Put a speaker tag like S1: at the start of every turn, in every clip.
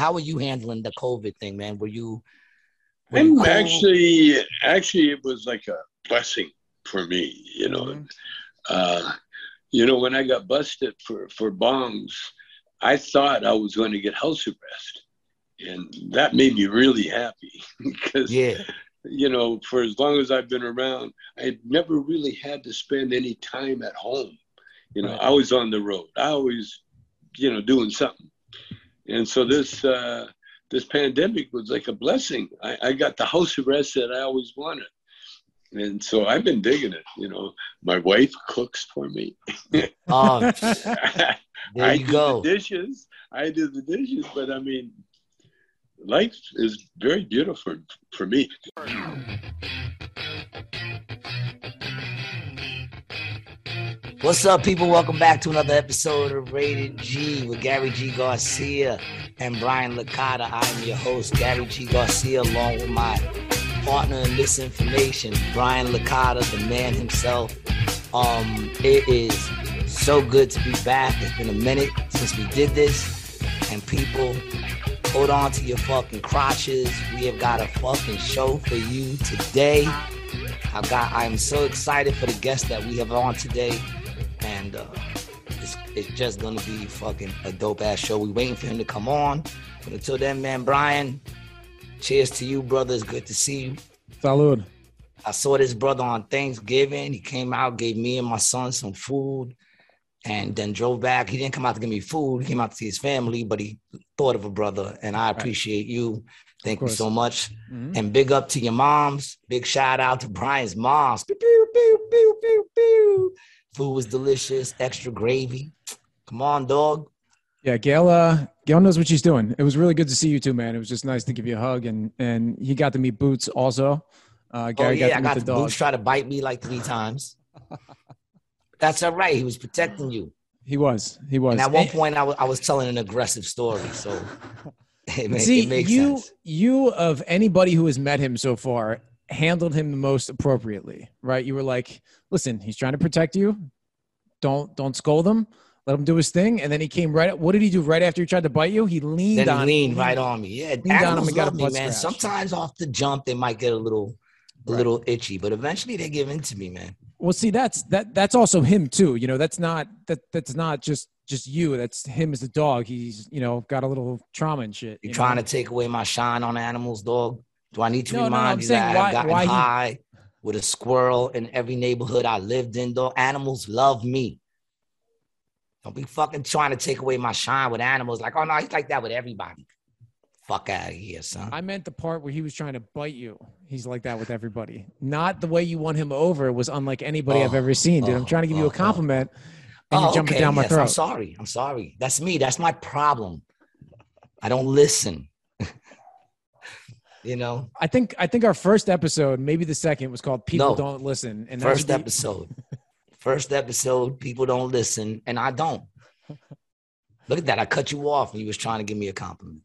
S1: how are you handling the COVID thing, man? Were you? Were
S2: I'm
S1: you
S2: actually, actually, it was like a blessing for me, you know.
S1: Mm-hmm.
S2: Uh, you know, when I got busted for for bongs, I thought I was going to get house arrest, and that made me really happy because
S1: Yeah,
S2: you know, for as long as I've been around, I never really had to spend any time at home. You know,
S3: Right.
S2: I was on the road. I always, you know, doing something. And so this uh, this pandemic was like a blessing. I, I got the house arrest that I always wanted. And so I've been digging it. You know, my wife cooks for me.
S1: oh, there
S2: I
S1: you
S2: do
S1: go.
S2: the dishes. I do the dishes, but I mean, life is very beautiful for me.
S1: What's up, people? Welcome back to another episode of Rated G with Gary G. Garcia and Brian Licata. I'm your host, Gary G. Garcia, along with my partner in this information, Brian Licata, the man himself. Um, it is so good to be back. It's been a minute since we did this, and people, hold on to your fucking crotches. We have got a fucking show for you today. I got. I'm so excited for the guest that we have on today, and uh, it's it's just gonna be fucking a dope ass show. We waiting for him to come on, but until then, man, Brian, cheers to you, brother. It's good to see you.
S3: Salud.
S1: I saw this brother on Thanksgiving. He came out, gave me and my son some food, and then drove back. He didn't come out to give me food. He came out to see his family, but he thought of a brother, and I appreciate you. Thank you so much.
S3: Mhm.
S1: And big up to your moms. Big shout out to Brian's moms. Pew, pew, pew, pew, pew, pew. Food was delicious, extra gravy. Come on, dog.
S3: Yeah, Gail. Uh, Gail knows what she's doing. It was really good to see you too, man. It was just nice to give you a hug, and and he got to meet Boots also. Uh,
S1: Oh
S3: Gary
S1: yeah,
S3: got
S1: I got the
S3: the dog.
S1: boots try to bite me like three times. That's all right. He was protecting you.
S3: He was. He was.
S1: And at one point, I wa- I was telling an aggressive story, so it,
S3: see
S1: it makes
S3: you.
S1: sense.
S3: You of anybody who has met him so far handled him the most appropriately, right? You were like, listen, he's trying to protect you. Don't don't scold him. Let him do his thing. And then he came right. What did he do right after he tried to bite you? He leaned
S1: Then
S3: on.
S1: he leaned right on me. Yeah,
S3: on him and got a
S1: me, man.
S3: scratch.
S1: Sometimes off the jump, they might get a little, a
S3: Right.
S1: little itchy, but eventually they give in to me, man.
S3: Well, see, that's that that's also him too. You know, that's not that that's not just just you. That's him as a dog. He's you know got a little trauma and shit.
S1: You're
S3: you
S1: trying
S3: know?
S1: to take away my shine on animals, dog. Do I need to
S3: No, no, no,
S1: remind
S3: I'm
S1: you
S3: saying
S1: that
S3: why-
S1: I've gotten
S3: why he-
S1: high with a squirrel in every neighborhood I lived in, though. Animals love me. Don't be fucking trying to take away my shine with animals. Like, oh no, he's like that with everybody. Fuck out of here, son.
S3: I meant the part where he was trying to bite you. He's like that with everybody. Not the way you won him over was unlike anybody I've
S1: Oh,
S3: ever seen, dude. I'm
S1: oh,
S3: trying to give you
S1: oh,
S3: a
S1: oh.
S3: compliment, and oh, you're jumping down my
S1: yes, I'm sorry. I'm sorry. That's me. That's my problem. I don't listen. You know,
S3: I think I think our first episode, maybe the second, was called "People
S1: No.
S3: Don't Listen." And
S1: first episode. First episode, people don't listen, and I don't. Look at that. I cut you off and you was trying to give me a compliment.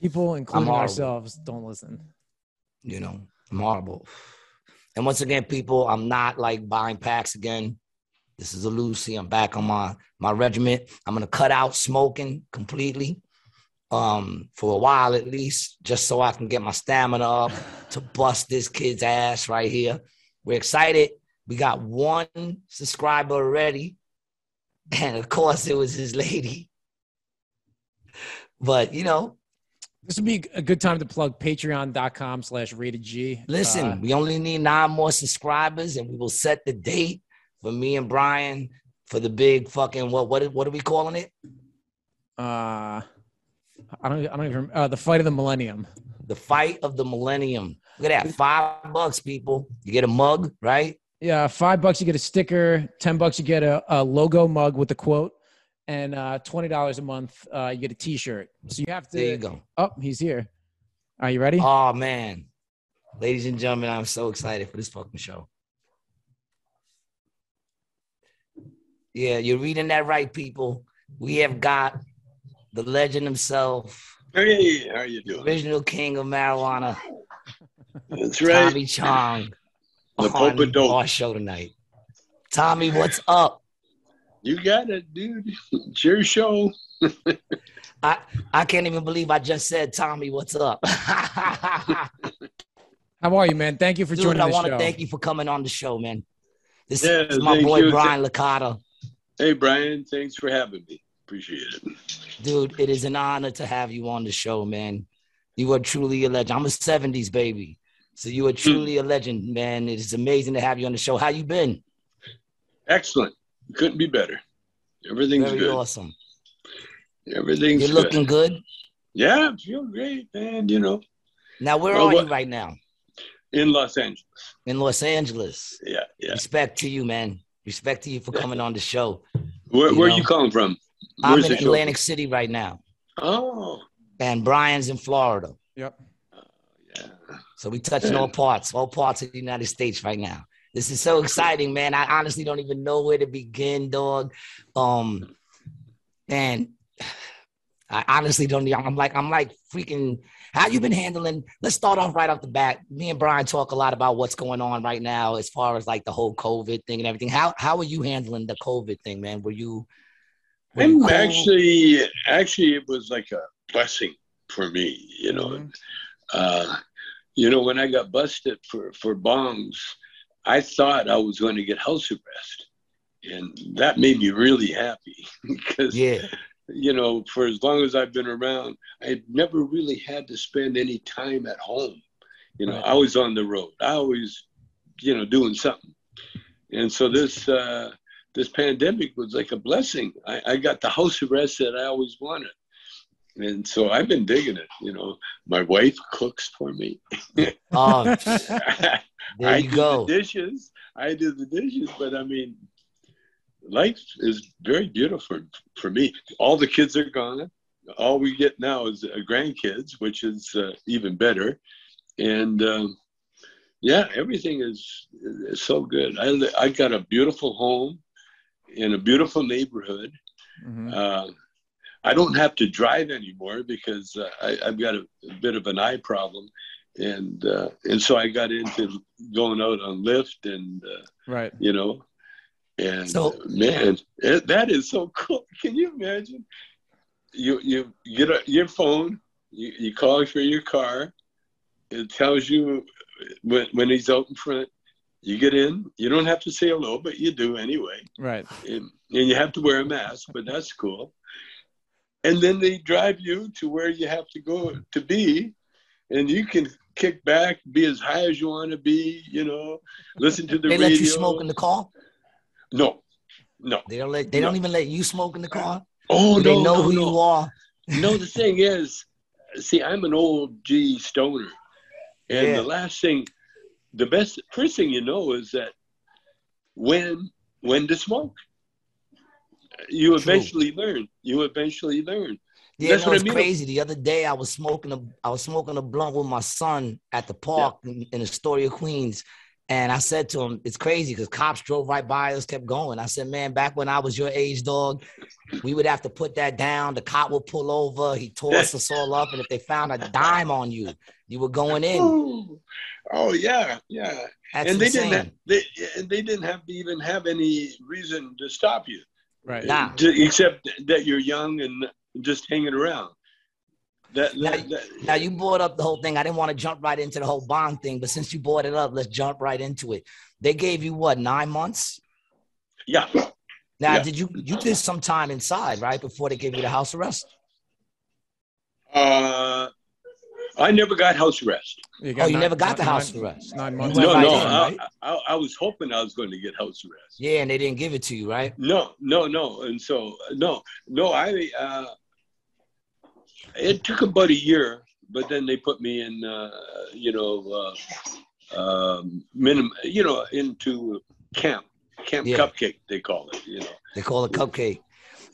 S3: people, including ourselves, don't listen.
S1: You know, I'm horrible. And once again, people, I'm not like buying packs again. This is a Lucy. I'm back on my my regiment. I'm gonna cut out smoking completely. Um, for a while at least, just so I can get my stamina up to bust this kid's ass right here. We're excited. We got one subscriber already. And of course, it was his lady. But you know,
S3: This would be a good time to plug patreon.com slash rated G.
S1: Listen,
S3: Uh,
S1: we only need nine more subscribers, and we will set the date for me and Brian for the big fucking what what what are we calling it?
S3: uh, I don't I don't even uh, the fight of the millennium.
S1: The fight of the millennium. Look at that, five bucks, people. You get a mug, right?
S3: Yeah, five bucks you get a sticker. Ten bucks you get a, a logo mug with a quote, and uh, twenty dollars a month uh, you get a T-shirt. So you have to.
S1: There you go.
S3: Oh, he's here. Are you ready?
S1: Oh man, ladies and gentlemen, I'm so excited for this fucking show. Yeah, you're reading that right, people. We have got the legend himself,
S2: Hey, how are you doing?
S1: original king of marijuana,
S2: That's right.
S1: Tommy Chong
S2: The
S1: on
S2: Pope of Dope.
S1: our show tonight. Tommy, what's up?
S2: You got it, dude. It's your show.
S1: I I can't even believe I just said Tommy, what's up?
S3: How are you, man? Thank you for
S1: Dude,
S3: joining
S1: I want to thank you for coming on the show, man. This
S2: Yeah,
S1: is my boy
S2: you.
S1: Brian Licata.
S2: Hey, Brian, thanks for having me. Appreciate it.
S1: Dude, it is an honor to have you on the show, man. You are truly a legend. I'm a 70s baby. So you are truly a legend, man. It is amazing to have you on the show. How you been?
S2: Excellent. Couldn't be better. Everything's
S1: Very
S2: good.
S1: awesome.
S2: Everything's
S1: You're
S2: good.
S1: looking good.
S2: Yeah, I feel great, man. You know,
S1: Now, where
S2: Well,
S1: are
S2: what-
S1: you right now?
S2: in Los Angeles.
S1: In Los Angeles.
S2: Yeah, yeah.
S1: Respect to you, man. Respect to you for coming on the show.
S2: Where,
S1: You
S2: where are you calling from?
S1: I'm
S2: Where's
S1: in
S2: the show?
S1: Atlantic City right now,
S2: Oh,
S1: and Brian's in Florida.
S3: Yep.
S2: yeah.
S1: So we touching all parts, all parts of the United States right now. This is so exciting, man. I honestly don't even know where to begin, dog. Um, and I honestly don't. I'm like, I'm like freaking. How you been handling? Let's start off right off the bat. Me and Brian talk a lot about what's going on right now, as far as like the whole COVID thing and everything. How how are you handling the COVID thing, man? Were you? Were you
S2: I'm
S1: cool?
S2: actually, actually, it was like a blessing for me. You know,
S3: Mhm.
S2: uh, you know, when I got busted for for bongs, I thought I was going to get house arrest, and that made me really happy because
S1: Yeah,
S2: you know, for as long as I've been around, I never really had to spend any time at home. You know,
S3: Right.
S2: I was on the road. I always, you know, doing something. And so this uh, this pandemic was like a blessing. I, I got the house arrest that I always wanted. And so I've been digging it. You know, my wife cooks for me.
S1: oh, there
S2: I
S1: you
S2: do
S1: go.
S2: the dishes. I do the dishes, but I mean, life is very beautiful for me. All the kids are gone. All we get now is uh, grandkids, which is uh, even better. And um, yeah, everything is, is so good. I I got a beautiful home in a beautiful neighborhood.
S3: Mhm.
S2: Uh, I don't have to drive anymore because uh, I, I've got a, a bit of an eye problem, and uh, and so I got into going out on Lyft and uh,
S3: Right.
S2: you know, and
S1: So-
S2: uh, man, it, that is so cool. Can you imagine? You you get a, your phone, you, you call for your car, it tells you when when he's out in front. You get in. You don't have to say hello, but you do anyway
S3: Right.
S2: and, and you have to wear a mask, but that's cool. And then they drive you to where you have to go to be, and you can kick back, be as high as you want to be, you know, listen to the
S1: They
S2: radio.
S1: let you smoke in the car.
S2: No, no.
S1: They don't let. They
S2: No.
S1: don't even let you smoke in the car.
S2: Oh
S1: Do they
S2: no,
S1: know
S2: no,
S1: who
S2: no.
S1: you are.
S2: no, the thing is, see, I'm an old G stoner, and
S1: Yeah.
S2: the last thing, the best, first thing you know is that when when to smoke. You
S1: True.
S2: eventually learn. You eventually learn.
S1: Yeah,
S2: That's
S1: no,
S2: what I mean.
S1: crazy. The other day, I was smoking a, I was smoking a blunt with my son at the park in, in Astoria, Queens, and I said to him, "It's crazy because cops drove right by us, kept going." I said, "Man, back when I was your age, dog, we would have to put that down. The cop would pull over, he toss us all up, and if they found a dime on you, you were going in.
S2: Oh, oh yeah, yeah.
S1: That's
S2: and they
S1: insane.
S2: didn't have they and they didn't have to even have any reason to stop you,
S3: Right.
S1: Nah.
S2: except that you're young and just hanging around. That,
S1: Now,
S2: that, that
S1: Now you brought up the whole thing. I didn't want to jump right into the whole bond thing, but since you brought it up, let's jump right into it. They gave you what nine months?
S2: yeah,
S1: Now,
S2: Yeah.
S1: did you you did some time inside right before they gave you the house arrest?
S2: uh, I never got house arrest.
S3: You
S1: Oh, you never got
S3: nine-
S1: the house
S3: nine-
S1: arrest.
S3: Nine months.
S2: No,
S1: right
S2: no,
S1: in,
S2: I,
S1: right?
S2: I, I was hoping I was going to get house arrest.
S1: Yeah, and they didn't give it to you, right?
S2: No, no, no, and so no, no. I uh, it took about a year, but then they put me in, uh, you know, uh, um, minimum, you know, into camp, camp
S1: Yeah.
S2: cupcake they call it, you know.
S1: They call it cupcake.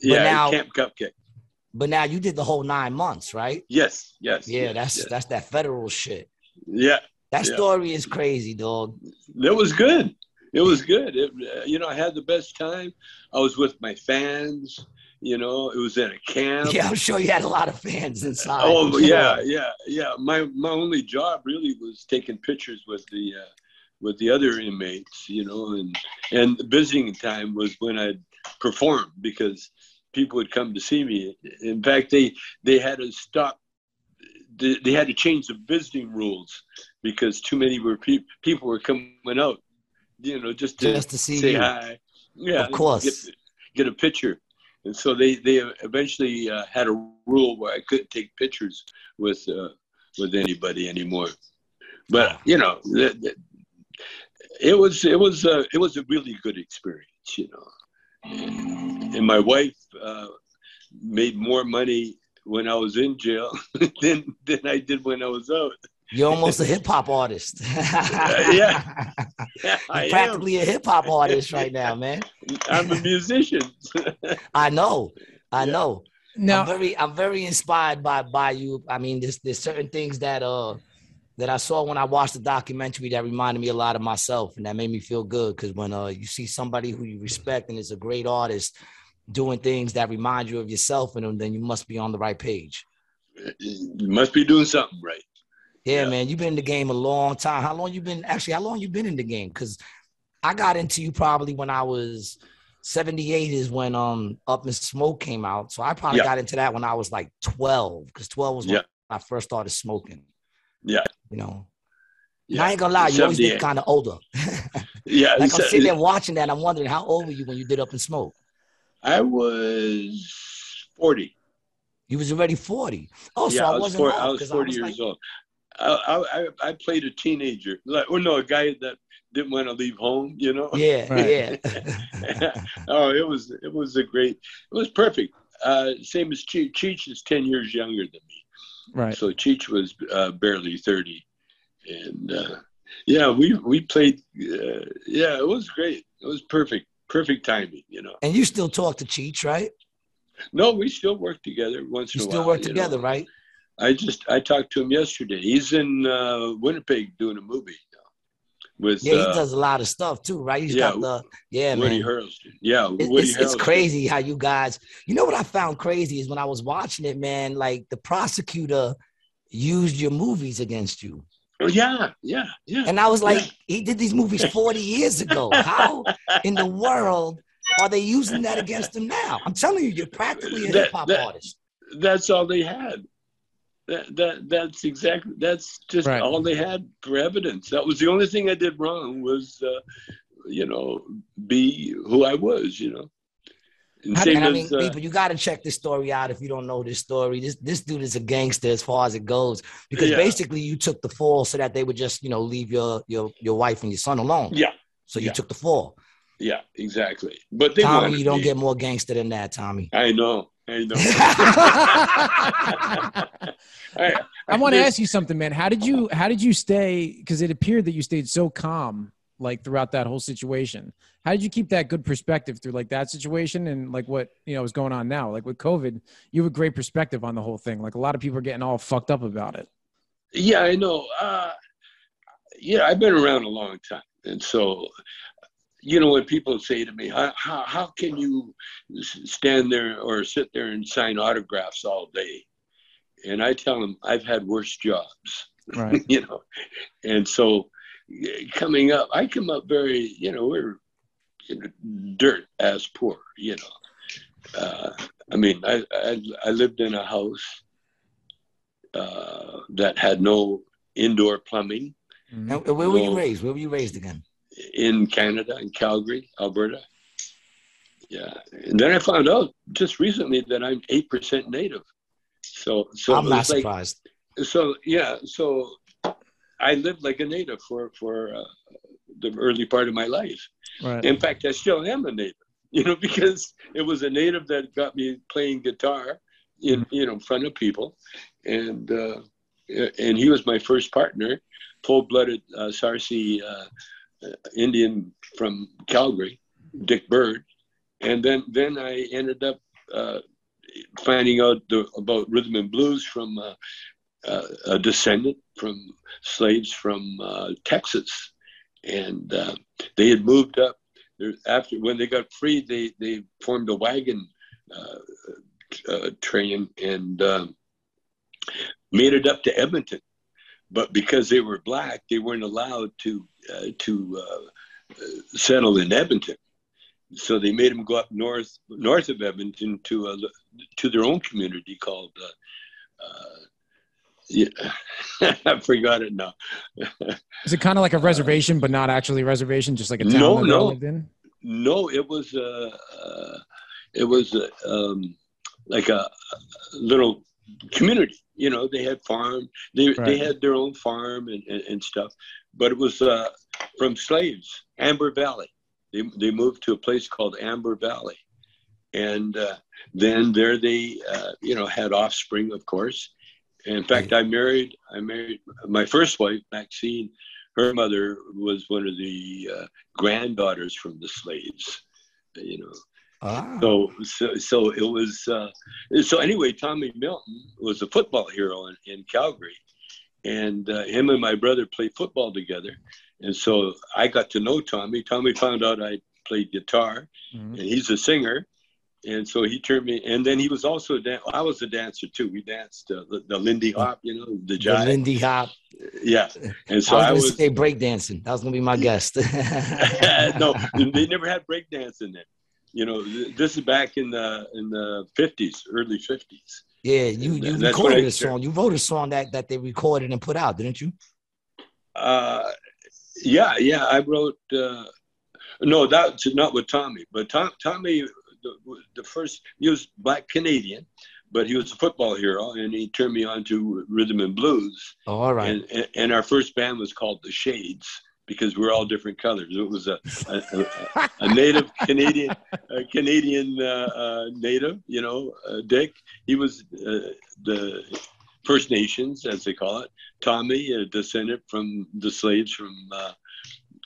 S2: Yeah,
S1: now-
S2: camp cupcake.
S1: But now you did the whole nine months, right?
S2: Yes, yes.
S1: Yeah,
S2: yes,
S1: that's
S2: yes.
S1: that's that federal shit.
S2: yeah.
S1: That
S2: Yeah.
S1: story is crazy, dog.
S2: It was good. It was good. It, uh, you know, I had the best time. I was with my fans. You know, it was in a camp.
S1: Yeah, I'm sure you had a lot of fans inside.
S2: Oh
S1: sure.
S2: yeah, yeah, yeah. My my only job really was taking pictures with the uh, with the other inmates, you know, and and the visiting time was when I'd perform because people would come to see me. In fact, they they had to stop. They, they had to change the visiting rules because too many were pe- people were coming out, you know, just to,
S1: Just to see
S2: say
S1: you.
S2: hi. Yeah,
S1: Of course.
S2: Get, get a picture. And so they they eventually uh, had a rule where I couldn't take pictures with uh, with anybody anymore. But you know, th- th- it was it was uh, it was a really good experience, you know. And, and my wife uh, made more money when I was in jail than than I did when I was out.
S1: You're almost a hip hop artist.
S2: yeah. Yeah, I
S1: You're practically a hip hop artist right now, man.
S2: I'm a musician.
S1: I know. I
S2: Yeah.
S1: know.
S3: Now,
S1: I'm very I'm very inspired by by you. I mean, there's there's certain things that uh that I saw when I watched the documentary that reminded me a lot of myself, and that made me feel good. Because when uh you see somebody who you respect and is a great artist doing things that remind you of yourself, and then you must be on the right page.
S2: you must be doing something right.
S1: Yeah,
S2: Yeah.
S1: man, you've been in the game a long time. How long you been? Actually, how long you been in the game? Because I got into you probably when I was 78 is when um Up in Smoke came out. So I probably
S2: Yeah.
S1: got into that when I was like 12, because 12 was when
S2: Yeah.
S1: I first started smoking.
S2: Yeah.
S1: You know.
S2: Yeah.
S1: I ain't gonna lie, you always
S2: 78.
S1: kind of older.
S2: Yeah,
S1: like I'm sitting there watching that. I'm wondering how old were you when you did Up in Smoke?
S2: I was 40.
S1: You was already 40. Oh, so I,
S2: I was,
S1: wasn't
S2: 40,
S1: old,
S2: I was
S1: 'cause
S2: 40
S1: was
S2: years
S1: like-
S2: old. I, I, I- I played a teenager, like, oh no, a guy that didn't want to leave home, you know?
S1: Yeah,
S3: Right.
S1: yeah.
S2: oh, it was, it was a great, it was perfect. Uh, same as Cheech. Cheech is 10 years younger than me.
S3: right.
S2: So Cheech was uh, barely 30. And uh, yeah, we, we played, uh, yeah, it was great. It was perfect, perfect timing, you know?
S1: and you still talk to Cheech, right?
S2: No, we still work together once
S1: You
S2: in a
S1: still work together,
S2: know.
S1: right?
S2: I just I talked to him yesterday. He's in uh, Winnipeg doing a movie with
S1: Yeah, he
S2: uh,
S1: does a lot of stuff too, right? He's
S2: yeah,
S1: got the yeah,
S2: Woody
S1: man.
S2: Harrelson. Yeah,
S1: It-
S2: Woody
S1: it's, it's crazy how you guys. You know what I found crazy is when I was watching it, man. Like the prosecutor used your movies against you,
S2: Oh, yeah, yeah, yeah.
S1: and I was like,
S2: Yeah.
S1: he did these movies forty years ago. How in the world are they using that against him now? I'm telling you, you're practically a hip hop artist.
S2: That's all they had. That, that that's exactly that's just
S3: Right.
S2: all they had for evidence. That was the only thing I did wrong was, uh, you know, be who I was. You know. And
S3: How-
S2: same
S1: I mean,
S2: as, uh,
S1: people, you got to check this story out if you don't know this story. This this dude is a gangster as far as it goes because
S2: Yeah.
S1: basically you took the fall so that they would just you know leave your your your wife and your son alone.
S2: yeah,
S1: So you
S2: yeah.
S1: took the fall.
S2: yeah, exactly. But they
S1: Tommy, you don't
S2: me.
S1: get more gangster than that, Tommy.
S2: I know. I know. I,
S3: I want to ask you something, man. How did you how did you stay? Because it appeared that you stayed so calm, like throughout that whole situation. How did you keep that good perspective through like that situation and like what you know is going on now? Like with COVID, you have a great perspective on the whole thing. Like a lot of people are getting all fucked up about it.
S2: Yeah, I know. Uh, yeah, I've been around a long time, and so you know when people say to me, "How how, how can you stand there or sit there and sign autographs all day?" And I tell them, "I've had worse jobs."
S3: Right.
S2: you know, and so eh, coming up, I come up very, you know, we're dirt as poor, you know. Uh, I mean, I, I I lived in a house uh, that had no indoor plumbing
S3: Mhm.
S1: And where were you raised? Where were you raised again?
S2: In Canada, in Calgary, Alberta. Yeah, and then I found out just recently that I'm eight percent native. So, so
S1: I'm not
S2: like,
S1: surprised.
S2: so yeah, so I lived like a native for for uh, the early part of my life.
S3: Right.
S2: In fact, I still am a native, you know, because it was a native that got me playing guitar in you know in front of people, and uh, and he was my first partner, full-blooded uh, Sarcee uh, Indian from Calgary, Dick Bird, and then then I ended up uh, finding out the, about rhythm and blues from uh, uh, a descendant from slaves from uh, Texas, and uh, they had moved up. There, after when they got free, they they formed a wagon uh, uh, train and made it up to Edmonton. But because they were black, they weren't allowed to uh, to uh, uh, settle in Edmonton. so they made them go up north north of Edmonton to a, to their own community called. Uh, uh, yeah, I forgot it now.
S3: Is it kind of like a reservation, but not actually a reservation, just like a town
S2: No, no.
S3: lived in?
S2: No, it was uh, uh, it was um, like a little community. You know, they had farm. They they had their own farm and, and, and stuff. But it was uh, from slaves, Amber Valley. They they moved to a place called Amber Valley, and uh, then there they uh, you know had offspring, of course. In fact, I married I married my first wife, Maxine. Her mother was one of the uh, granddaughters from the slaves. You know,
S1: Ah.
S2: so so, so it was. Uh, so anyway, Tommy Milton was a football hero in, in Calgary, and uh, him and my brother played football together. And so I got to know Tommy. Tommy found out I played guitar,
S3: Mhm.
S2: and he's a singer. And so he turned me, and then he was also a dan- I was a dancer too. We danced uh, the, the Lindy Hop, you know, the
S1: The. Lindy Hop.
S2: yeah, and so
S1: I was going to say breakdancing. That was going to be my guest.
S2: no, they never had breakdance in it. You know, th- this is back in the in the fifties, early fifties.
S1: Yeah, you you
S2: what
S1: recorded a song. You wrote a song that that they recorded and put out, didn't you?
S2: Uh, yeah, yeah, I wrote. Uh, no, that's not with Tommy, but Tom, Tommy, the, the first he was black Canadian, but he was a football hero, and he turned me on to rhythm and blues.
S1: Oh, all right.
S2: And, and and our first band was called the Shades because we're all different colors. It was a a, a, a native Canadian, a Canadian uh, uh, native, you know, uh, Dick. He was uh, the First Nations, as they call it. Tommy, a descendant from the slaves from uh,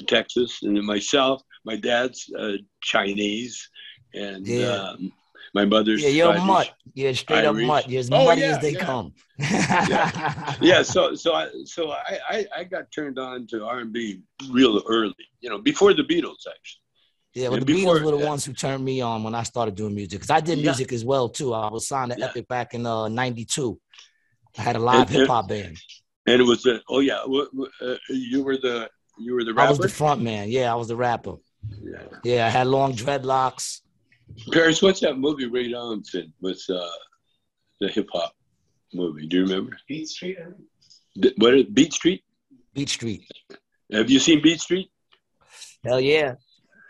S2: Texas, and then myself. My dad's uh, Chinese, and
S1: Yeah.
S2: um, my mother's
S1: yeah, you're a
S2: Scottish.
S1: mutt. You're straight up
S2: Irish.
S1: mutt. You're as
S2: Oh,
S1: muddy
S2: yeah,
S1: as they
S2: yeah.
S1: come.
S2: yeah so so i so I, I i got turned on to r&b real early you know before the beatles actually
S1: Yeah, well,
S2: Yeah,
S1: the
S2: before-
S1: Beatles were the
S2: yeah.
S1: ones who turned me on when I started doing music. Because I did
S2: Yeah.
S1: music as well too. I was signed to
S2: Yeah.
S1: Epic back in uh, '92. I had a live hip hop band.
S2: and it was the oh yeah w- w- uh, you were the you were the
S1: I was the front man. Yeah, I was the rapper.
S2: yeah.
S1: Yeah, I had long dreadlocks.
S2: Paris what's that movie Rae Dawn's in with uh the hip-hop movie do you remember
S4: Beat Street. I
S2: what is beat street
S1: Beat Street.
S2: have you seen beat street
S1: Hell yeah.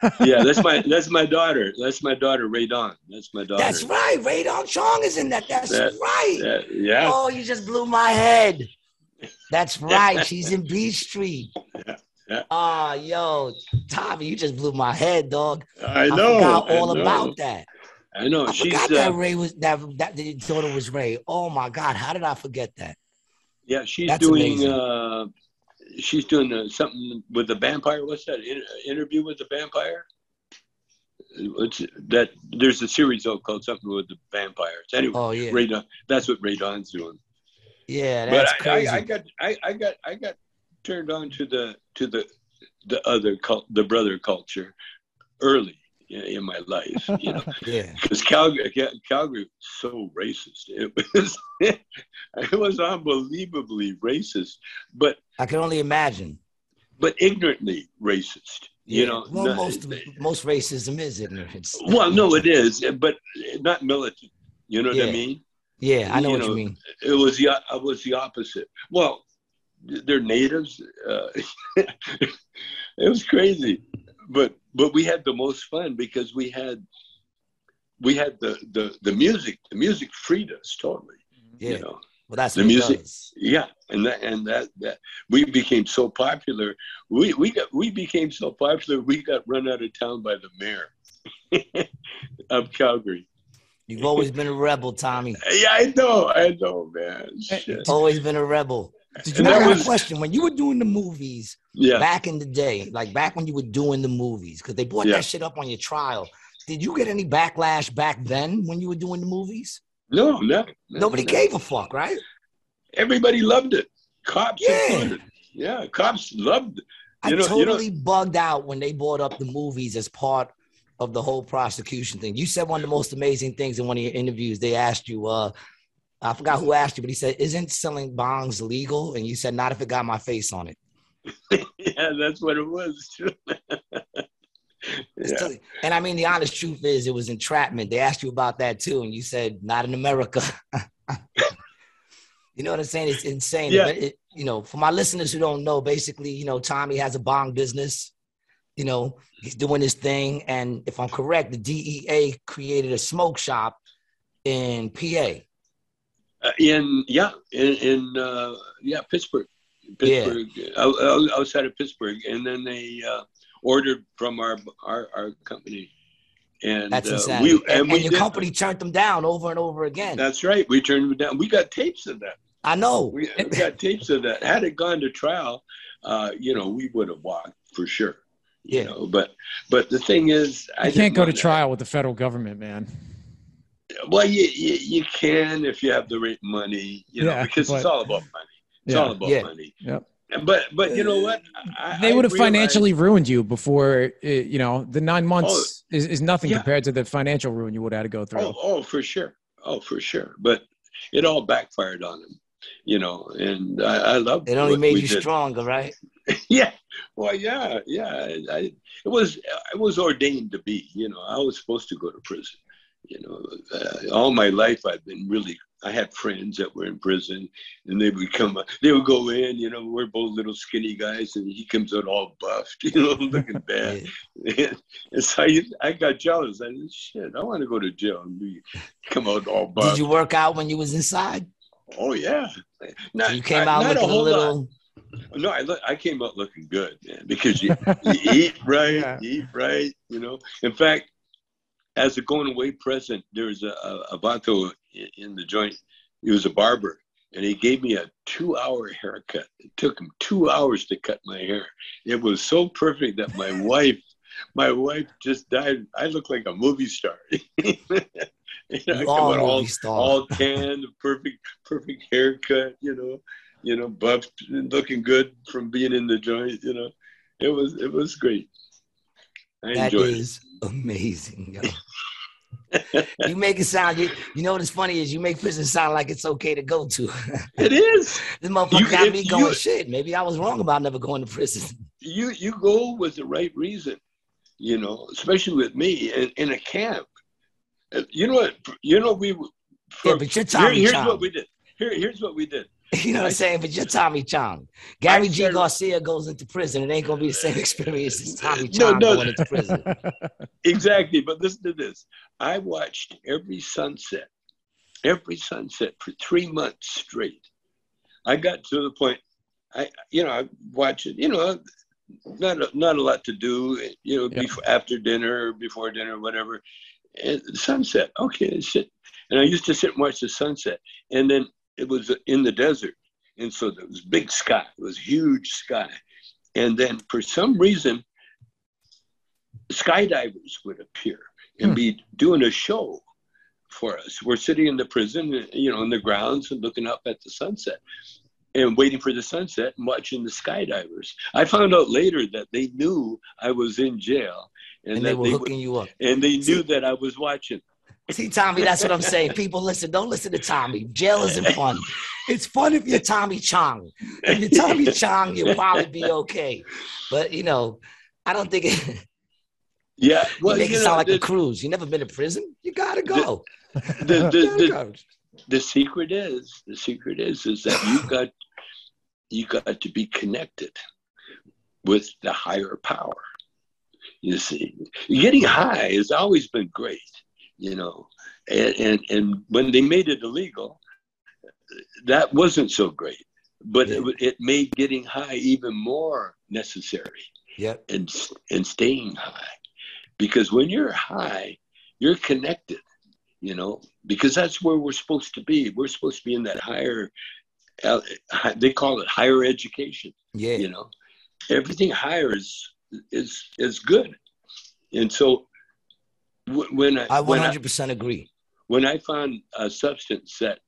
S2: yeah that's my that's my daughter that's my daughter Rae Dawn. that's my daughter
S1: That's right. Rae Dawn Chong is in that. That's
S2: That-
S1: right.
S2: yeah, yeah.
S1: Oh, you just blew my head. That's right. She's in Beat Street. Ah, yo, Tommy, you just blew my head, dog.
S2: i know
S1: forgot
S2: I
S1: all
S2: know.
S1: about that.
S2: i know
S1: I
S2: she's
S1: forgot
S2: uh,
S1: that Rae was that that the daughter was Rae. Oh my God, how did I forget that?
S2: Yeah, she's
S1: That's
S2: doing. Uh, she's doing uh, something with the vampire. What's that In- interview with the vampire? It's that there's a series called something with the vampires. Anyway,
S1: Oh yeah,
S2: Rae Dawn, that's what Rae Dawn's doing.
S1: yeah,
S2: But
S1: that's
S2: I,
S1: crazy.
S2: I, I got I, I got I got turned on to the to the the other cult, the brother culture, early in, my life. You know,
S1: yeah,
S2: because Calgary, Calgary was so racist. It was it was unbelievably racist, but
S1: I can only imagine.
S2: but ignorantly racist. You know,
S1: well,
S2: not-
S1: most most racism is ignorance.
S2: well, no, it is, but not militant. You know what I mean?
S1: Yeah, I know
S2: you
S1: what
S2: know,
S1: you mean.
S2: It was the it was the opposite. Well, they're natives. Uh, it was crazy, but but we had the most fun because we had we had the the the music. The music freed us totally.
S1: Yeah,
S2: You know.
S1: well, that's
S2: the music-
S1: does.
S2: Yeah, and that and that that we became so popular. We we got we became so popular. We got run out of town by the mayor of Calgary.
S1: You've always been a rebel, Tommy.
S2: Yeah, I know, I know, man. Shit.
S1: Always been a rebel.
S3: Did you
S2: have
S1: I
S2: that
S1: got
S3: ever,
S1: a question. When you were doing the movies
S2: Yeah,
S1: back in the day, like back when you were doing the movies, because they brought
S2: Yeah.
S1: that shit up on your trial. Did you get any backlash back then when you were doing the movies?
S2: no, no, no,
S1: Nobody
S2: no.
S1: gave a fuck, right?
S2: Everybody loved it. Cops,
S1: Yeah.
S2: included. yeah, cops loved it.
S1: I
S2: You know- you know-
S1: totally bugged out when they brought up the movies as part of the whole prosecution thing. You said one of the most amazing things in one of your interviews. They asked you, uh, I forgot who asked you, but he said, "Isn't selling bongs legal?" And you said, "Not if it got my face on it."
S2: yeah, that's what it was. Yeah.
S1: And I mean, the honest truth is, it was entrapment. They asked you about that too, and you said, "Not in America." you know what I'm saying? It's insane.
S2: Yeah.
S1: But it, you know, for my listeners who don't know, basically, you know, Tommy has a bong business. You know, he's doing his thing, and if I'm correct, the DEA created a smoke shop in PA.
S2: Uh, in yeah, in, in uh, yeah Pittsburgh, Pittsburgh, out- out- outside of Pittsburgh, and then they uh, ordered from our our, our company, and
S1: That's
S2: uh, we
S1: and, and
S2: we
S1: your
S2: did-
S1: company turned them down over and over again.
S2: That's right. We turned them down. We got tapes of that.
S1: I know.
S2: We, we got tapes of that. Had it gone to trial, uh, you know, we would have walked for sure. You
S1: Yeah.
S2: know, but but the thing is, I
S3: can't go to
S2: want
S3: trial with the federal government, man.
S2: Well, you, you you can if you have the right money, you know,
S3: Yeah,
S2: because it's all about money. It's
S3: Yeah.
S2: all about
S1: Yeah.
S2: money.
S3: Yep.
S2: But but you know what? I,
S3: They would have
S2: realized-
S3: financially ruined you before, uh, you know, the nine months is, is nothing
S2: Oh, yeah.
S3: compared to the financial ruin you would have had to go through.
S2: Oh, oh, for sure. Oh, for sure. But it all backfired on him, you know. And I, I love
S1: It only
S2: what
S1: made
S2: we
S1: you
S2: did.
S1: stronger, right?
S2: Yeah. Well, yeah, yeah. I, I, it was it was ordained to be. You know, I was supposed to go to prison. You know, uh, all my life I've been really. I had friends that were in prison, and they would come. They would go in. You know, we're both little skinny guys, and he comes out all buffed. You know, looking bad.
S1: Yeah.
S2: and so I, I got jealous. I said, "Shit, I want to go to jail and be, come out all buffed."
S1: Did you work out when you was inside?
S2: Oh yeah. Not,
S1: you came out
S2: not
S1: looking a,
S2: whole lot.
S1: little.
S2: No, I look, I came out looking good, man, because you, you eat right,
S3: Yeah.
S2: you eat right, you know. In fact, as a going away present, there was a, a, vato in, in the joint. He was a barber, and he gave me a two-hour haircut. It took him two hours to cut my hair. It was so perfect that my wife, my wife just died. I look like a movie star. You know, I come
S1: Long
S2: out all,
S1: movie star.
S2: all tan, perfect, perfect haircut. You know, you know, buff, looking good from being in the joint. You know, it was it was great.
S1: That
S2: enjoyed
S1: amazing. Yo. you make it sound. You, you know what's funny is you make prison sound like it's okay to go to.
S2: it. It is.
S1: this motherfucker
S2: You-
S1: got me going.
S2: you-
S1: Shit, maybe I was wrong about never going to prison.
S2: You you go with the right reason. You know, especially with me in, in a camp. Uh, You know what? You know we. For,
S1: Yeah, but you're
S2: here- here's what we did. Here, here's what we did.
S1: You know what I'm saying? But you're Tommy Chong. Gary G. Garcia goes into prison. It ain't gonna be the same experience as Tommy
S2: No,
S1: Chong
S2: no.
S1: going into prison.
S2: Exactly. But listen to this. I watched every sunset, every sunset for three months straight. I got to the point, I you know, I watch it, you know, not a, not a lot to do, you know, before, after dinner, before dinner, whatever. And sunset, okay, sit. And I used to sit and watch the sunset. And then it was in the desert. And so there was big sky, it was huge sky. And then for some reason, skydivers would appear and
S3: Hmm.
S2: be doing a show for us. We're sitting in the prison, you know, in the grounds and looking up at the sunset and waiting for the sunset and watching the skydivers. I found out later that they knew I was in jail and,
S1: And they were
S2: they
S1: hooking you up.
S2: and they knew that I was watching.
S1: See, Tommy, that's what I'm saying. People, listen, don't listen to Tommy. Jail isn't fun. It's fun if you're Tommy Chong. If you're Tommy Chong, you'll probably be okay. But you know, I don't think it,
S2: Yeah,
S1: you
S2: well,
S1: make
S2: you
S1: it
S2: know,
S1: sound like
S2: the,
S1: a cruise. You never been to prison? You gotta go.
S2: the, the,
S1: You
S2: the,
S1: go.
S2: the secret is the secret is is that you got you got to be connected with the higher power you see getting high has always been great you know and and, and when they made it illegal that wasn't so great but
S1: Yeah.
S2: it, it made getting high even more necessary
S1: Yep.
S2: and and staying high because when you're high you're connected you know because that's where we're supposed to be we're supposed to be in that higher uh, they call it higher education
S1: Yeah.
S2: you know everything higher is is is good and so when i
S1: I
S2: when I,
S1: 100% agree.
S2: when I found a substance that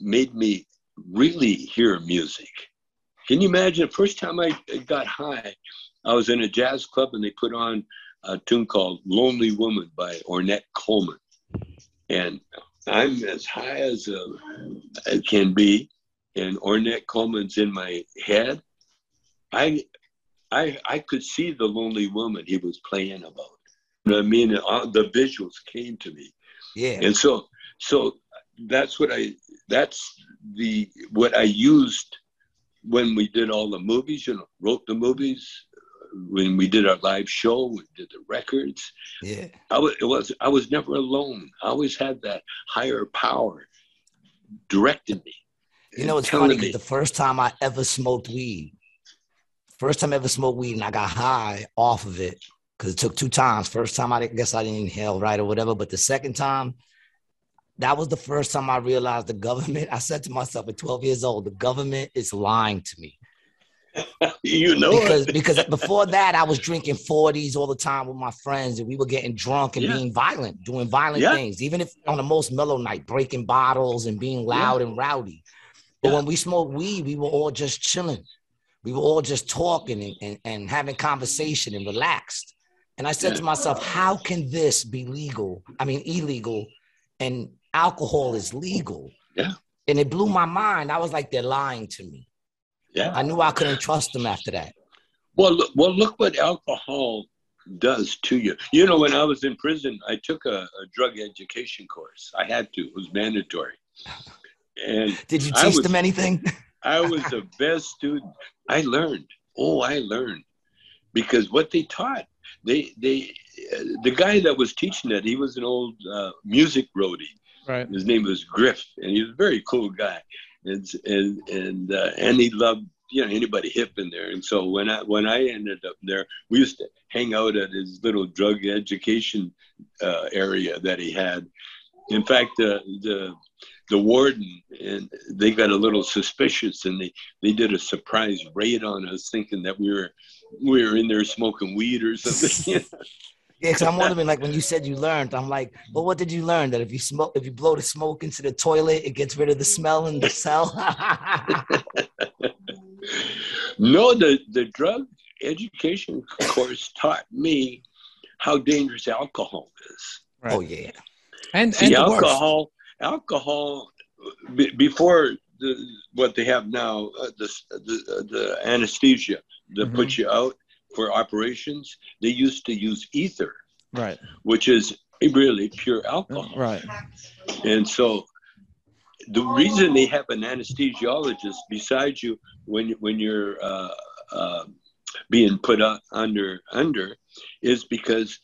S2: made me really hear music. Can you imagine? The first time I got high, I was in a jazz club and they put on a tune called Lonely Woman by Ornette Coleman. And I'm as high as uh, I can be, and Ornette Coleman's in my head. I, I, I could see the lonely woman he was playing about. I mean? Uh, the visuals came to me.
S1: Yeah.
S2: And so, so that's what I, that's the, what I used when we did all the movies, you know, wrote the movies, when we did our live show, we did the records.
S1: Yeah.
S2: I was, it was, I was never alone. I always had that higher power directing me.
S1: You know, it's funny
S2: me.
S1: the first time I ever smoked weed, first time I ever smoked weed and I got high off of it because it took two times. First time I guess I didn't inhale right or whatever, but the second time, that was the first time I realized the government. I said to myself at 12 years old, the government is lying to me
S2: you know
S1: because
S2: it.
S1: because before that I was drinking 40s all the time with my friends and we were getting drunk and
S2: Yeah.
S1: being violent, doing violent
S2: Yeah.
S1: things, even if on the most mellow night, breaking bottles and being loud and rowdy. But
S2: Yeah.
S1: when we smoked weed, we were all just chilling. We were all just talking and, and, and having conversation and relaxed. And I said
S2: Yeah.
S1: to myself, how can this be legal? I mean, illegal, and alcohol is legal.
S2: Yeah.
S1: And it blew my mind. I was like, they're lying to me.
S2: yeah.
S1: I knew I couldn't trust them after that.
S2: Well, look, well, look what alcohol does to you. You know, when I was in prison, I took a, a drug education course. I had to; it was mandatory. And
S1: Did you teach
S2: was-
S1: them anything?
S2: I was the best student. I learned. Oh, I learned because what they taught, they they uh, the guy that was teaching it, he was an old uh, music roadie.
S3: Right.
S2: His name was Griff, and he was a very cool guy, and and and uh, and he loved you know anybody hip in there. And so when I when I ended up there, we used to hang out at his little drug education uh, area that he had. In fact, the the the warden and they got a little suspicious, and they they did a surprise raid on us, thinking that we were we were in there smoking weed or something.
S1: Yeah, because I'm wondering, like when you said you learned, I'm like, well, what did you learn? That if you smoke, if you blow the smoke into the toilet, it gets rid of the smell in the cell.
S2: No, the, the drug education course taught me how dangerous alcohol is.
S3: Right.
S1: oh yeah,
S3: And,
S2: See,
S3: and the worst.
S2: alcohol, alcohol, be, before the, what they have now, uh, the, the, the anesthesia that
S3: Mhm.
S2: puts you out for operations, they used to use ether,
S3: Right.
S2: which is really pure alcohol.
S3: Right.
S2: And so the reason they have an anesthesiologist beside you when when you're uh, uh, being put under under is because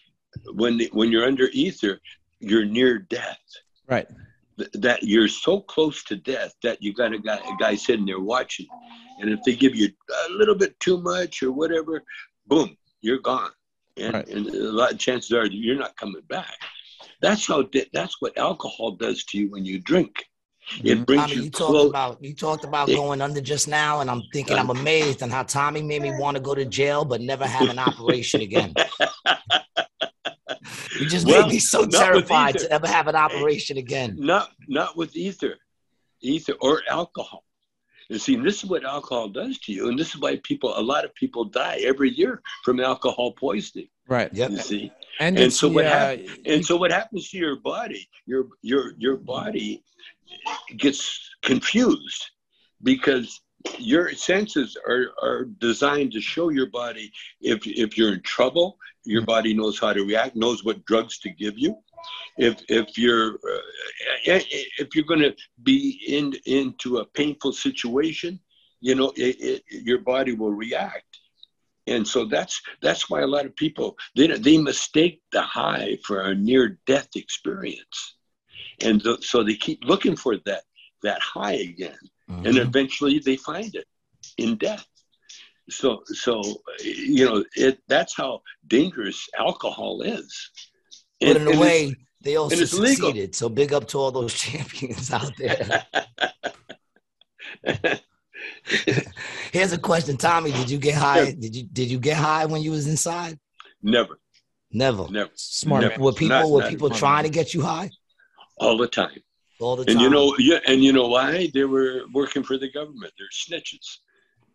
S2: when when you're under ether, you're near death.
S3: Right.
S2: Th- That you're so close to death that you got a guy, a guy sitting there watching, and if they give you a little bit too much or whatever, boom, you're gone, and,
S3: Right.
S2: and a lot of chances are you're not coming back. That's how. That's what alcohol does to you when you drink. It
S3: Mhm.
S2: brings
S1: Tommy,
S2: you,
S1: you talked
S2: close.
S1: about you talked about
S2: Yeah.
S1: going under just now, and I'm thinking I'm amazed on how Tommy made me want to go to jail, but never have an operation again. You just
S2: Well,
S1: made me so terrified to ever have an operation again.
S2: Not not with ether, ether or alcohol. And see, this is what alcohol does to you, and this is why people, a lot of people die every year from alcohol poisoning.
S3: Right.
S1: Yep.
S2: You see,
S3: And,
S2: And so what
S3: the, uh,
S2: hap- and so what happens to your body? Your your your body gets confused because your senses are, are designed to show your body if if you're in trouble. Your body knows how to react, knows what drugs to give you. If if you're uh, if you're going to be in into a painful situation, you know it, it, your body will react. And so that's that's why a lot of people they they mistake the high for a near death experience, and th- so they keep looking for that that high again, and
S1: Mhm.
S2: eventually they find it in death. So so you know it that's how dangerous alcohol is.
S1: But
S2: And-
S1: in a way, they also
S2: and it's legal.
S1: succeeded. So big up to all those champions out there. Here's a question, Tommy. Did you get high? Did you did you get high when you was inside?
S2: never,
S1: Never.
S2: never,
S3: smart.
S2: Never.
S1: Were people
S2: Not-
S1: were
S2: not-
S1: people trying to get you high
S2: all the time.
S1: all the time?
S2: And you know, yeah, and you know why they were working for the government? They're snitches.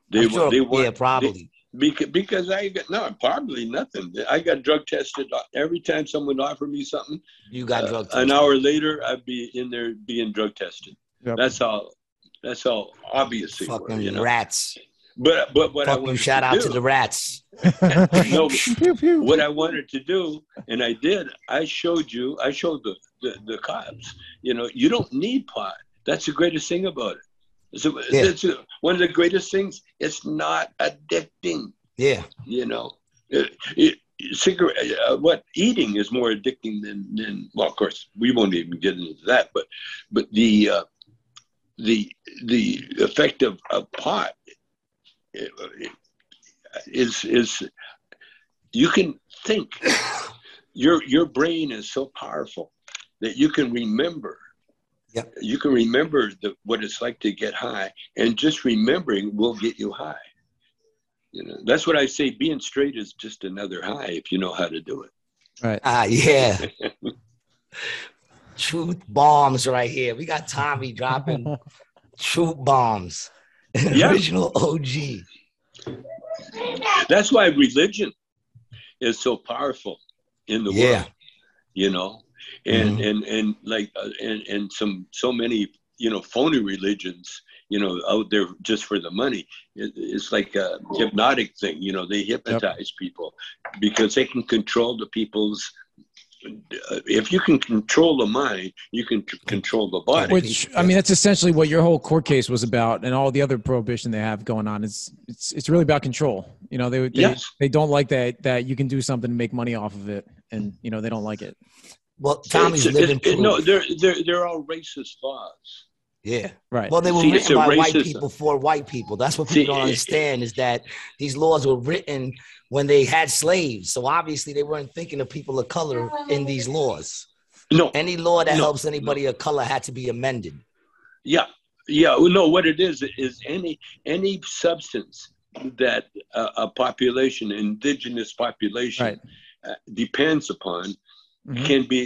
S2: They
S1: I'm sure,
S2: they were
S1: yeah, probably.
S2: Because because I got no probably nothing. I got drug tested every time someone offered me something.
S1: you got
S2: uh,
S1: drug
S2: an hour later, I'd be in there being drug tested.
S3: Yep.
S2: That's how that's how obvious they were.
S1: Fucking
S2: You know?
S1: rats.
S2: But but what I
S1: Fuck you!
S2: wanted
S1: Shout
S2: to
S1: out
S2: do,
S1: to the rats.
S2: No,
S3: Pew, pew.
S2: what I wanted to do, and I did. I showed you. I showed the the, the cops. You know, you don't need pot. That's the greatest thing about it. A,
S1: Yeah.
S2: it's one of the greatest things. It's not addicting.
S1: Yeah,
S2: You know, it, it, cigarette. Uh, what eating is more addicting than than. Well, of course, we won't even get into that. But but the uh, the the effect of, of pot uh, is is you can think your your brain is so powerful that you can remember
S1: Yep.
S2: you can remember the, what it's like to get high and just remembering will get you high you know that's what i say being straight is just another high if you know how to do it
S3: Right.
S1: ah, yeah. Truth bombs right here. We got Tommy dropping truth bombs.
S2: Yeah.
S1: Original OG.
S2: that's why religion is so powerful in the
S1: Yeah.
S2: world you know and and and like uh, and and some so many you know phony religions you know out there just for the money it, it's like a hypnotic thing you know they hypnotize people because they can control the people's uh, if you can control the mind you can control the body
S3: Which I mean, that's essentially what your whole court case was about, and all the other prohibition they have going on. It's it's it's really about control. You know, they they,
S2: Yes.
S3: they don't like that that you can do something to make money off of it, and you know they don't like it.
S1: Well, Tommy's
S2: It's-
S1: living
S2: it's-
S1: proof.
S2: no they're they're they're all racist laws
S1: yeah.
S3: Right.
S1: Well, they were
S2: See,
S1: written
S2: a
S1: by white people for white people. That's what
S2: See,
S1: people don't understand is that these laws were written when they had slaves. So obviously they weren't thinking of people of color in these laws.
S2: no
S1: Any law that
S2: No,
S1: helps anybody of color had to be amended.
S2: Yeah, yeah. well, No, what it is is any any substance that uh, a population, indigenous population,
S3: Right.
S2: uh, depends upon
S3: Mhm.
S2: can be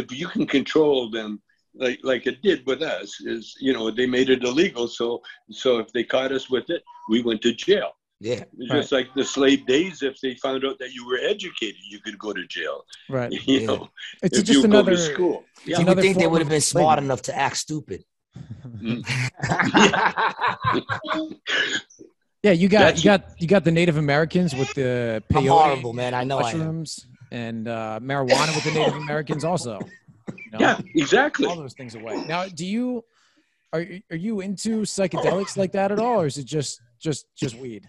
S2: if you can control them. Like, like it did with us is you know they made it illegal so so if they caught us with it we went to jail
S1: Yeah.
S2: It's just like the slave days if they found out that you were educated you could go to jail
S3: Right.
S2: you
S1: Yeah.
S2: know
S3: It's
S2: if
S3: just
S2: you
S3: another.
S2: go to school
S1: You
S2: yeah
S1: would think they would have been smart
S3: slavery.
S1: enough to act stupid.
S2: Mm.
S3: Yeah, you got
S2: That's-
S3: you got you got the Native Americans with the
S1: I'm horrible, man. I know I am.
S3: Mushrooms and uh, marijuana with the Native Americans also. you know?
S2: yeah exactly
S3: all those things away. Now, do you are you- are you into psychedelics like that at all, or is it just just just weed?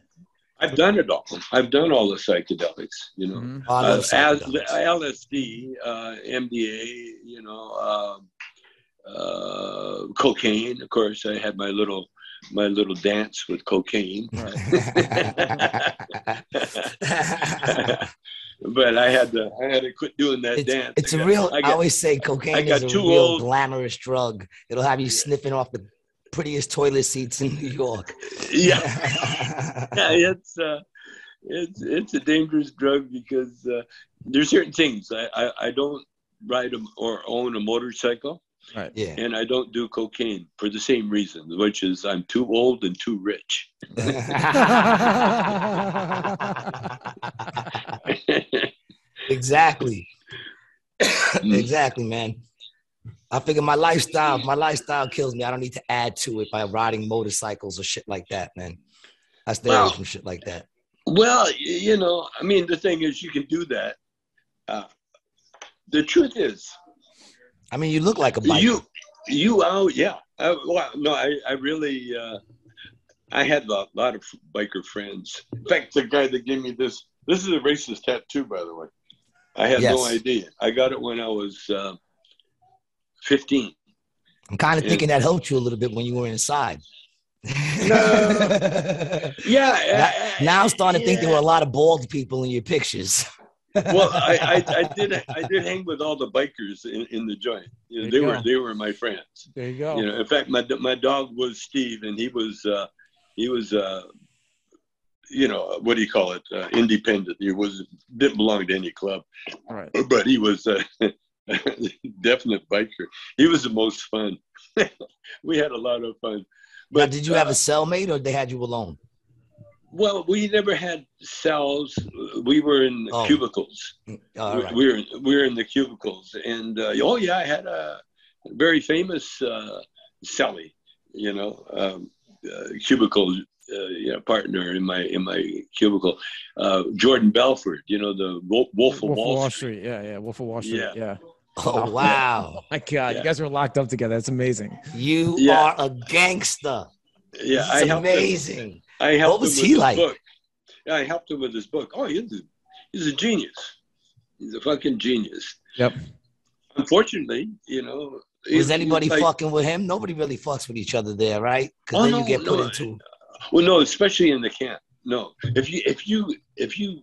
S2: I've done it all. I've done all the psychedelics, you know,
S3: Mhm.
S1: Oh,
S2: uh,
S1: psychedelics.
S2: LSD, uh, MDA, you know, um uh, cocaine. Of course, I had my little my little dance with cocaine, but I had to I had to quit doing that
S1: it's,
S2: dance.
S1: it's
S2: I
S1: a
S2: got-
S1: real.
S2: I
S1: I, always say cocaine
S2: I got
S1: is a real
S2: old.
S1: glamorous drug. It'll have you sniffing off the prettiest toilet seats in New York.
S2: yeah, yeah, it's uh, it's it's a dangerous drug because uh, there's certain things I, I I don't ride a, or own a motorcycle.
S3: Right.
S1: yeah.
S2: and I don't do cocaine for the same reason, which is I'm too old and too rich.
S1: exactly. exactly, man. I figure my lifestyle, my lifestyle kills me. I don't need to add to it by riding motorcycles or shit like that, man. I stay
S2: Well-
S1: away from shit like that.
S2: well, you know, I mean, the thing is, you can do that. Uh, the truth is,
S1: I mean, you look like a biker.
S2: you, you out, yeah. Uh, well, no, I, I really, uh, I had a lot, of biker friends. In fact, the guy that gave me this, this is a racist tattoo, by the way. I had no idea. I got it when I was uh, 15.
S1: I'm kind of
S2: Yeah.
S1: thinking that helped you a little bit when you were inside.
S2: Yeah.
S1: now,
S2: I-
S1: now I'm starting to think there were a lot of bald people in your pictures.
S2: well, I, I, I did I did hang with all the bikers in, in the joint. You know, they
S3: you
S2: were
S3: go.
S2: they were my friends.
S3: There you go.
S2: You know, in fact, my my dog was Steve, and he was uh, he was uh, you know what do you call it? Uh, independent. He was didn't belong to any club,
S3: All right.
S2: but he was a definite biker. He was the most fun. we had a lot of fun.
S1: But
S2: But
S1: did you have
S2: uh,
S1: a cellmate or they had you alone?
S2: Well, we never had cells. We were in
S1: Oh.
S2: cubicles.
S1: All
S2: we,
S1: right.
S2: we were we were in the cubicles, and uh, oh yeah, I had a very famous uh, cellie, you know, um, uh, cubicle uh, you know, partner in my in my cubicle, uh, Jordan Belfort. You know, the Wolf, Wolf of Wall, Street.
S3: Street. Yeah, yeah. Wolf of Wall Street.
S2: Yeah.
S3: Yeah.
S1: Oh wow,
S3: My God,
S2: Yeah.
S3: you guys were locked up together. That's amazing.
S1: you
S2: Yeah.
S1: are a gangster.
S2: Yeah,
S1: This
S2: I
S1: is amazing.
S2: I helped
S1: What was
S2: him with
S1: he
S2: his
S1: like?
S2: Book. Yeah, I helped him with his book. Oh, he's a, he's a genius. He's a fucking genius.
S3: Yep.
S2: Unfortunately, you know.
S1: Was anybody
S2: like-
S1: fucking with him? Nobody really fucks with each other there, right? Because
S2: Oh,
S1: then
S2: no,
S1: you get put into.
S2: Well, no, especially in the camp. No, if you if you if you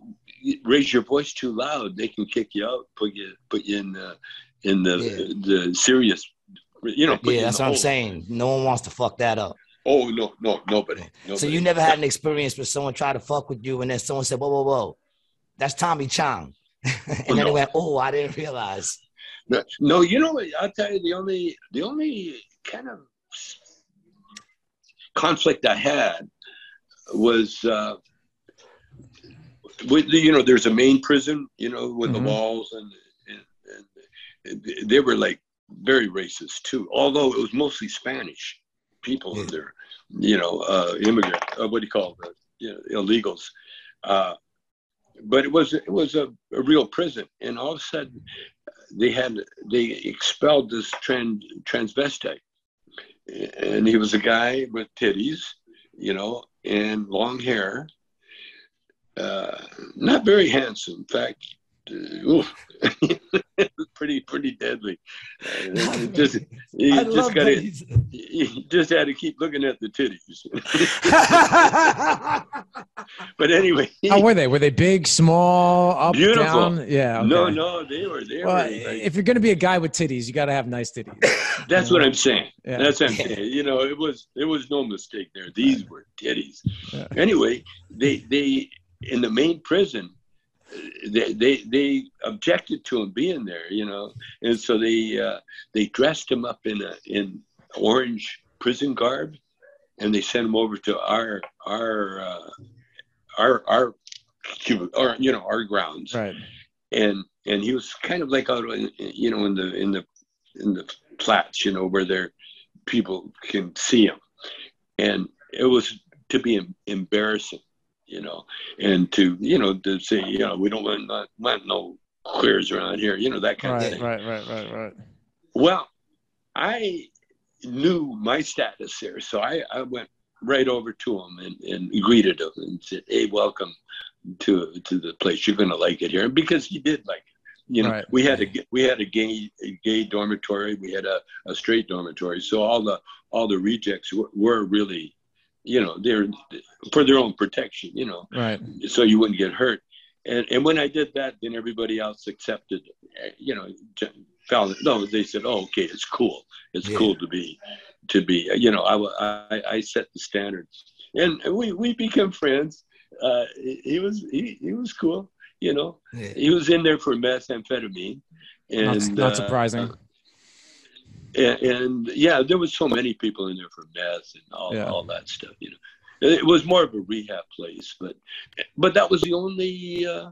S2: raise your voice too loud, they can kick you out, put you put you in the in the the serious. You know.
S1: Yeah, that's what I'm saying. No one wants to fuck that up.
S2: Oh no, no, nobody. nobody.
S1: So you never had an experience where someone tried to fuck with you and then someone said, "Whoa, whoa, whoa, that's Tommy Chong," and then
S2: no.
S1: they went, "Oh, I didn't realize."
S2: No, no, you know what? I'll tell you the only the only kind of conflict I had was uh, with the, you know there's a main prison you know with
S3: Mhm.
S2: the walls and, and, and they were like very racist too although it was mostly Spanish people in there you know uh, immigrant uh, what do you call it you know, illegals. Uh, but it was it was a, a real prison. And all of a sudden they had they expelled this trans transvestite. And he was a guy with titties you know and long hair. Uh, not very handsome. In fact. pretty pretty deadly Uh, just you
S1: I
S2: just got to you just had to keep looking at the titties but anyway
S3: How were they? Were they big, small, up,
S2: Beautiful.
S3: down? Yeah. okay.
S2: no no they were they
S3: Well,
S2: were like,
S3: if you're gonna be a guy with titties, you got to have nice titties.
S2: That's what I'm saying.
S3: Yeah.
S2: That's what I'm saying. You know, it was it was no mistake there. These were titties.
S3: Yeah.
S2: Anyway, they they in the main prison, they they they objected to him being there. You know, and so they uh, they dressed him up in a in orange prison garb, and they sent him over to our our uh, our our or you know our grounds
S3: Right.
S2: and and he was kind of like out in, you know in the in the in the flats you know where there people can see him and it was to be embarrassing you know and to you know to say you know we don't want not want no queers around here you know that kind of
S3: Right.
S2: thing
S3: Right. Right. Right. Right.
S2: well i knew my status there so i i went right over to him and, and greeted him and said hey welcome to to the place you're gonna like it here because he did like it you know
S3: Right.
S2: we had a we had a gay a gay dormitory we had a, a straight dormitory so all the all the rejects were, were really you know they're for their own protection you know
S3: Right.
S2: so you wouldn't get hurt and and when i did that then everybody else accepted you know found no they said oh okay it's cool it's
S1: Yeah.
S2: cool to be to be you know I, I i set the standards and we we became friends uh he was he, he was cool you know
S1: Yeah.
S2: he was in there for methamphetamine and
S3: Not, not
S2: uh,
S3: surprising.
S2: And, and yeah, there was so many people in there for meth and all,
S3: Yeah.
S2: all that stuff. You know, it was more of a rehab place, but but that was the only. Uh,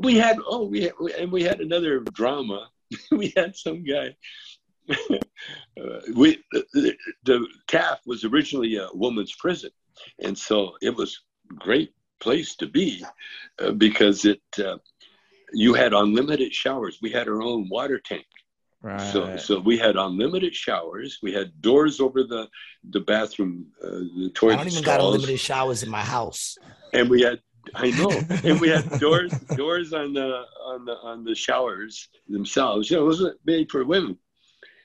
S2: we had oh we had, and we had another drama. we had some guy. uh, we the, the Taft was originally a woman's prison, and so it was great place to be uh, because it uh, you had unlimited showers. We had our own water tank.
S3: Right.
S2: So, so we had unlimited showers. We had doors over the the bathroom, uh, the toilet.
S1: I don't even got unlimited showers in my house.
S2: and we had I know, and we had doors doors on the on the on the showers themselves. You know, it wasn't made for women,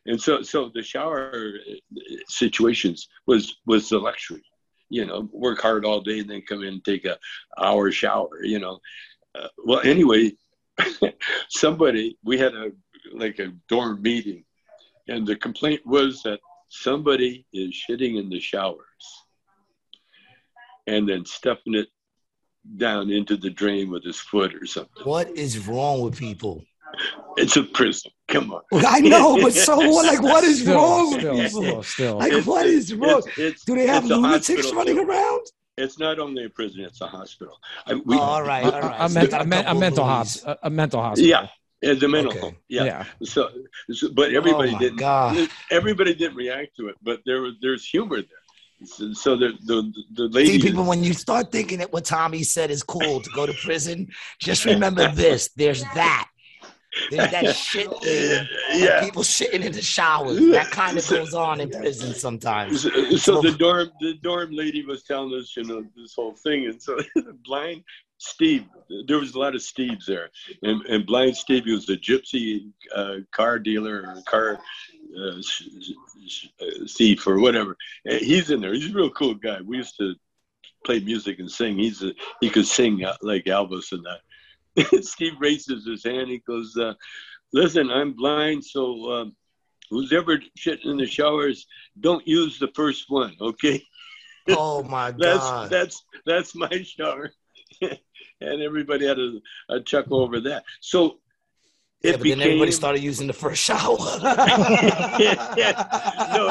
S2: and so so the shower uh, situations was was the luxury. You know, work hard all day, and then come in and take a hour shower. You know, uh, well anyway, somebody we had a like a dorm meeting, and the complaint was that somebody is shitting in the showers, and then stuffing it down into the drain with his foot or something.
S1: What is wrong with people?
S2: It's a prison. Come on.
S1: I know, but so what? Like, what is
S3: still,
S1: wrong with
S3: still,
S1: people?
S3: still, still.
S1: Like,
S2: It's-
S1: what is wrong?
S2: It's, it's,
S1: Do they have
S2: it's a
S1: lunatics running
S2: too.
S1: around?
S2: It's not only a prison; it's a hospital. I, we,
S1: Oh, all right, all
S3: a,
S1: right.
S3: a,
S1: So
S3: men-
S1: they got
S3: a, men- a mental
S1: loonies.
S3: hospital. A, a mental hospital.
S2: Yeah, it's a mental
S1: Okay.
S2: Yeah.
S3: Yeah.
S2: So, so, but oh everybody
S1: oh
S2: didn't.
S1: God.
S2: Everybody didn't react to it, but there was there's humor there. So, so the the the lady.
S1: See, people, when you start thinking that what Tommy said is cool to go to prison, just remember this: there's that. There's that shit thing.
S2: yeah.
S1: People shitting in the showers. That kind of goes on in prison sometimes.
S2: So, so the dorm the dorm lady was telling us, you know, this whole thing, and so blind Steve, there was a lot of Steves there, and, and blind Steve he was a gypsy uh, car dealer or car uh, uh, thief or whatever. And he's in there. He's a real cool guy. We used to play music and sing. He's a, he could sing uh, like Elvis and that. Steve raises his hand. He goes, uh, "Listen, I'm blind, so." Um, Who's ever shitting in the showers, don't use the first one, okay?
S1: Oh my god,
S2: That's that's that's my shower. and everybody had a, a chuckle over that. So
S1: yeah,
S2: it
S1: but
S2: became
S1: then everybody started using the first shower.
S2: no,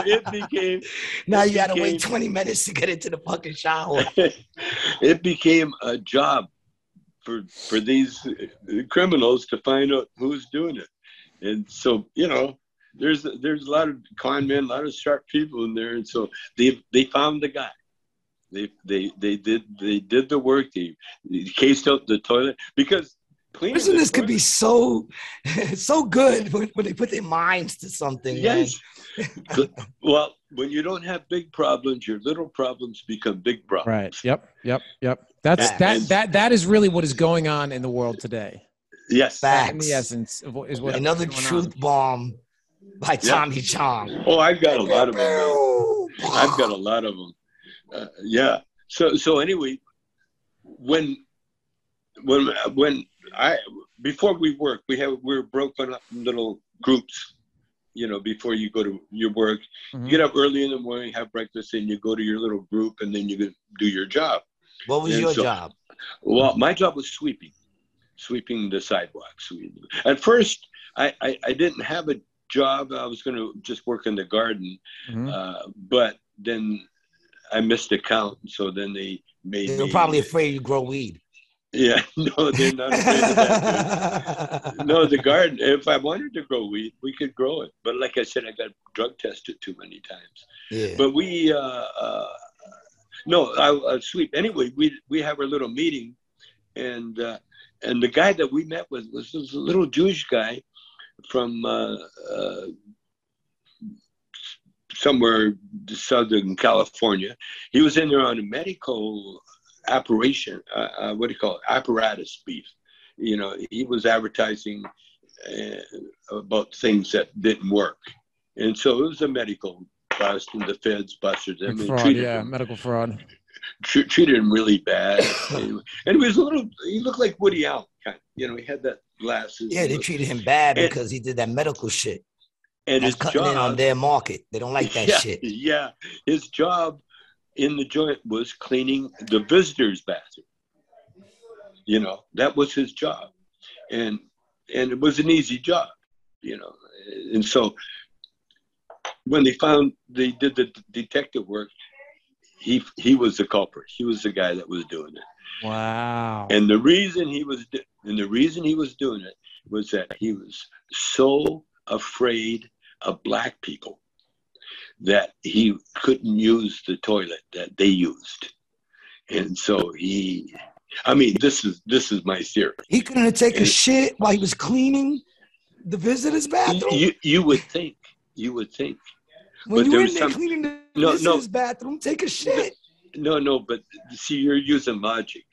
S2: it became
S1: now
S2: it
S1: you had to
S2: wait
S1: 20 minutes to get into the fucking shower.
S2: it became a job for for these criminals to find out who's doing it. And so, you know, there's there's a lot of con men, a lot of sharp people in there, and so they they found the guy. They they they did they did the work. They, they cased out the toilet because cleaning the
S1: Prisoners could be so so good when, when they put their minds to something.
S2: Yes. well, when you don't have big problems, your little problems become big problems.
S3: Right. Yep. Yep. Yep. That's
S1: Facts.
S3: that that that is really what is going on in the world today.
S2: Yes.
S1: Facts.
S3: In the essence of what is what
S1: Another
S3: going on.
S1: truth bomb by Tommy Chong.
S2: Oh, I've got a lot of them. I've got a lot of them. Uh, yeah. So so anyway, when when when I before we work, we have we're broken up in little groups. You know, before you go to your work,
S3: Mhm.
S2: you get up early in the morning, have breakfast, and you go to your little group, and then you do your job.
S1: What was
S2: And
S1: your
S2: so-
S1: job?
S2: Well, my job was sweeping, sweeping the sidewalks. At first, I, I, I didn't have a job. I was going to just work in the garden,
S3: Mhm.
S2: uh, but then I missed the count. So then they made
S1: They're
S2: me.
S1: probably afraid you grow weed.
S2: Yeah, no, they're not afraid of that. No, the garden. If I wanted to grow weed, we could grow it. But like I said, I got drug tested too many times.
S1: yeah.
S2: But we, uh, uh, no, I, I sweep. Anyway, we we have our little meeting, and uh, and the guy that we met with was this little Jewish guy from uh, uh, somewhere in southern California. He was in there on a medical operation. Uh, uh, what do you call it? Apparatus beef. You know, he was advertising uh, about things that didn't work, and so it was a medical bust, and the feds busted him.
S3: Big
S2: and
S3: fraud,
S2: treated
S3: yeah,
S2: him
S3: medical fraud.
S2: tr- treated him really bad. and he was a little, he looked like Woody Allen, kind of. You know, he had that glasses.
S1: yeah, they treated him bad
S2: And-
S1: because he did that medical shit.
S2: And
S1: That's
S2: his
S1: cutting in on their market. They don't like that
S2: yeah,
S1: shit.
S2: Yeah, his job in the joint was cleaning the visitors' bathroom. You know, that was his job, and and it was an easy job. You know, and so when they found they did the detective work, he he was the culprit. He was the guy that was doing it.
S3: Wow.
S2: And the reason he was and the reason he was doing it was that he was so afraid of black people that he couldn't use the toilet that they used. And so he I mean this is this is my theory.
S1: He couldn't take a shit while he was cleaning the visitor's bathroom.
S2: You you would think you would think.
S1: when
S2: but
S1: you
S2: there
S1: in there
S2: some-
S1: cleaning the
S2: No, no.
S1: visitor's bathroom, take a shit.
S2: No, no, but see you're using logic.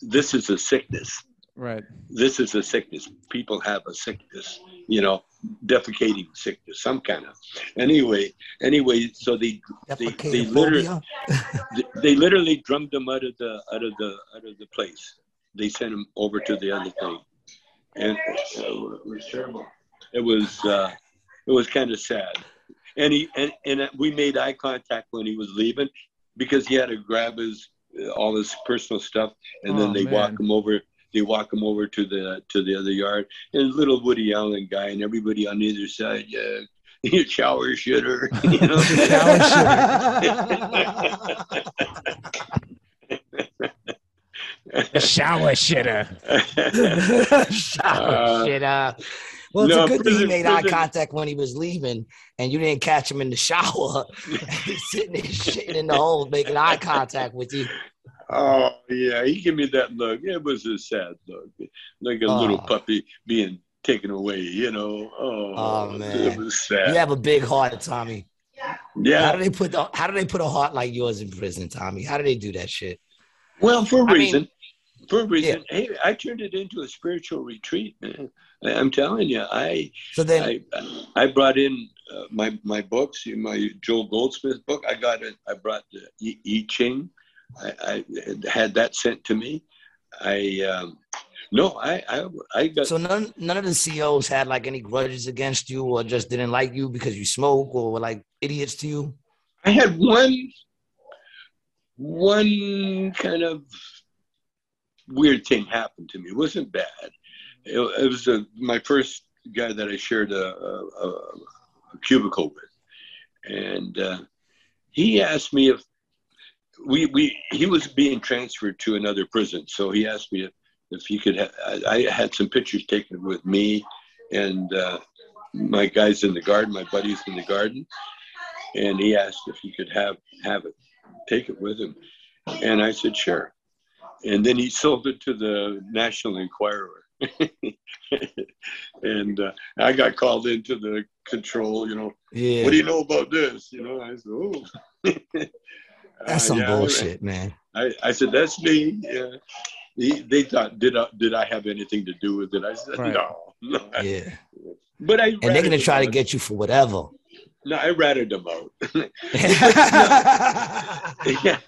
S2: This is a sickness.
S3: Right.
S2: this is a sickness. People have a sickness, you know, defecating sickness, some kind of. Anyway, anyway, so they they, they literally
S1: Defecatophobia.
S2: they literally drummed them out of the out of the out of the place. They sent him over to the other thing, and uh, it was terrible. It was uh, it was kind of sad. And he and, and we made eye contact when he was leaving because he had to grab his all his personal stuff, and then
S3: Oh,
S2: they walk him over. They walk him over to the to the other yard, and little Woody Allen guy, and everybody on either side, yeah, you shower shitter, you know.
S3: Shower shitter.
S1: Shower
S2: shitter.
S1: shit. Uh, Well, it's
S2: No,
S1: a good thing he
S2: prison-
S1: made eye contact when he was leaving, and you didn't catch him in the shower. He's sitting there shitting in the hole, making eye contact with you.
S2: Oh yeah, he gave me that look. It was a sad look, like a little
S1: Oh.
S2: puppy being taken away. You know. Oh,
S1: Oh, man.
S2: it was sad.
S1: You have a big heart, Tommy. How
S2: yeah.
S1: do they put the, How do they put a heart like yours in prison, Tommy? How do they do that shit?
S2: Well, for a
S1: I mean-
S2: reason. for a reason. Hey, I turned it into a spiritual retreat, man. I- I'm telling you, I
S1: So then,
S2: I I brought in uh, my my books, my Joel Goldsmith book. I got it. I brought the I, I Ching. I, I had that sent to me. I um, no, I I, I got
S1: so none none of the COs had like any grudges against you, or just didn't like you because you smoke, or were like idiots to you.
S2: I had one one kind of weird thing happen to me. It wasn't bad. It, it was a, my first guy that I shared a, a, a, a cubicle with, and uh, he asked me if we we he was being transferred to another prison, so he asked me if if he could. Ha- I, I had some pictures taken with me and uh, my guys in the garden, my buddies in the garden, and he asked if he could have have it, take it with him, and I said sure, and then he sold it to the National Enquirer, and uh, I got called into the control. You know,
S1: Yeah,
S2: what do you know about this? You know, I said, oh.
S1: that's
S2: Uh,
S1: some
S2: yeah,
S1: bullshit, man.
S2: I, I said, that's me. Yeah. He, they thought, did I, did I have anything to do with it? I said,
S3: Right.
S2: no. no.
S1: Yeah,
S2: But I
S1: and they're gonna
S2: them
S1: try to get you for whatever.
S2: No, I ratted them out.
S1: yeah,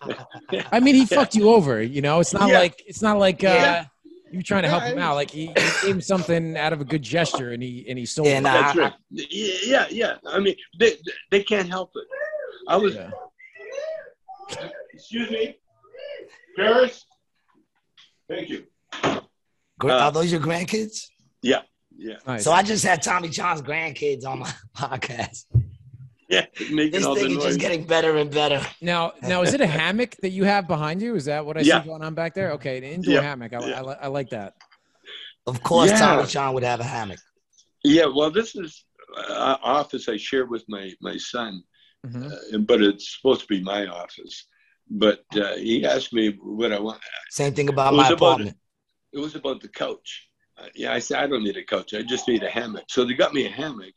S2: yeah.
S3: I mean, he fucked you over. You know, it's not
S2: Yeah.
S3: like it's not like uh,
S2: Yeah.
S3: you trying to help him out. Like he, he gave him something out of a good gesture, and he and he sold.
S1: Yeah,
S3: it.
S1: nah,
S2: That's
S1: I-
S2: right. Yeah, yeah. I mean, they, they can't help it. I was,
S3: Yeah.
S2: Excuse me, Paris. Thank you.
S1: Gra-
S2: Uh,
S1: Are those your grandkids?
S2: Yeah, yeah,
S3: Nice.
S1: So I just had Tommy Chong's grandkids on my podcast.
S2: yeah. Making
S1: This
S2: all the
S1: thing is just getting better and better.
S3: now, now is it a hammock that you have behind you? Is that what I
S2: Yeah.
S3: see going on back there? Okay, an indoor
S2: Yeah.
S3: hammock. I,
S2: Yeah.
S3: I, I like that.
S1: Of course,
S2: Yeah.
S1: Tommy John would have a hammock.
S2: Yeah, well, this is uh, office I share with my my son,
S3: Mhm.
S2: uh, but it's supposed to be my office. But uh, he asked me what I want.
S1: Same thing about
S2: It was
S1: my
S2: about
S1: apartment.
S2: It was about the couch. Uh, yeah, I said I don't need a couch. I just need a hammock. So they got me a hammock.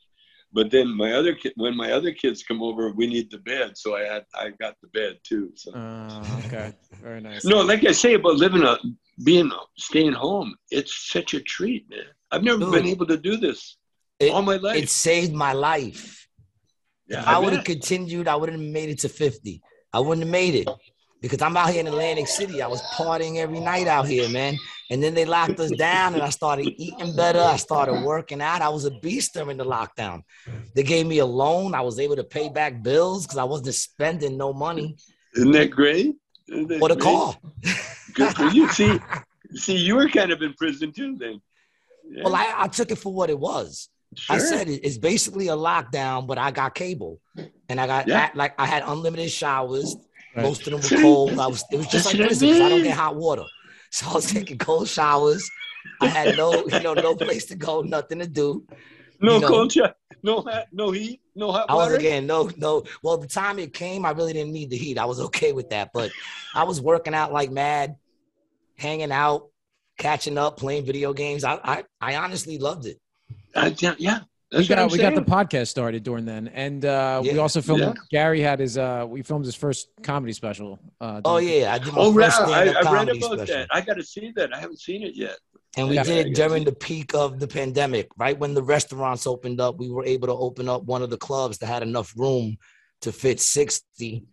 S2: But then my other kid, when my other kids come over, we need the bed. So I had I got the bed too. So
S3: Uh, okay, very nice.
S2: no, like I say about living a being staying home, it's such a treat, man. I've never
S1: Dude.
S2: been able to do this
S1: It-
S2: all my life.
S1: It saved my life.
S2: Yeah,
S1: If I would have continued, I wouldn't have made it to 50. I wouldn't have made it because I'm out here in Atlantic City. I was partying every night out here, man. And then they locked us down and I started eating better. I started working out. I was a beast during the lockdown. They gave me a loan. I was able to pay back bills because I wasn't spending no money
S2: Isn't that great? Isn't that
S1: for the
S2: great?
S1: car.
S2: Good for you. See, see, you were kind of in prison too then. Yeah,
S1: Well, I, I took it for what it was. I said it, it's basically a lockdown, but I got cable, and I got
S2: Yeah.
S1: I- like I had unlimited showers.
S3: Right.
S1: Most of them were cold. I was it was just
S2: That's
S1: like
S2: what I
S1: I don't get hot water, so I was taking cold showers. I had no you know no place to go, nothing to do.
S2: no
S1: you know.
S2: cold shot, no hot, no heat, no hot
S1: I
S2: water.
S1: wasn't getting no no. Well, the time it came, I really didn't need the heat. I was okay with that, but I was working out like mad, hanging out, catching up, playing video games. I I, I honestly loved it.
S2: Uh, yeah, yeah,
S3: we
S2: that's what
S3: got we got the podcast started during then, and uh, we also filmed.
S2: Yeah.
S3: Gary had his uh, we filmed his first comedy special. Uh,
S1: Oh yeah, I did my
S2: Oh, right.
S1: first
S2: I,
S1: stand-up
S2: I read
S1: comedy
S2: about
S1: special.
S2: that. I got to see that. I haven't seen it yet.
S1: And we
S3: Yeah.
S1: did during the peak of the pandemic, right when the restaurants opened up. We were able to open up one of the clubs that had enough room to fit 60.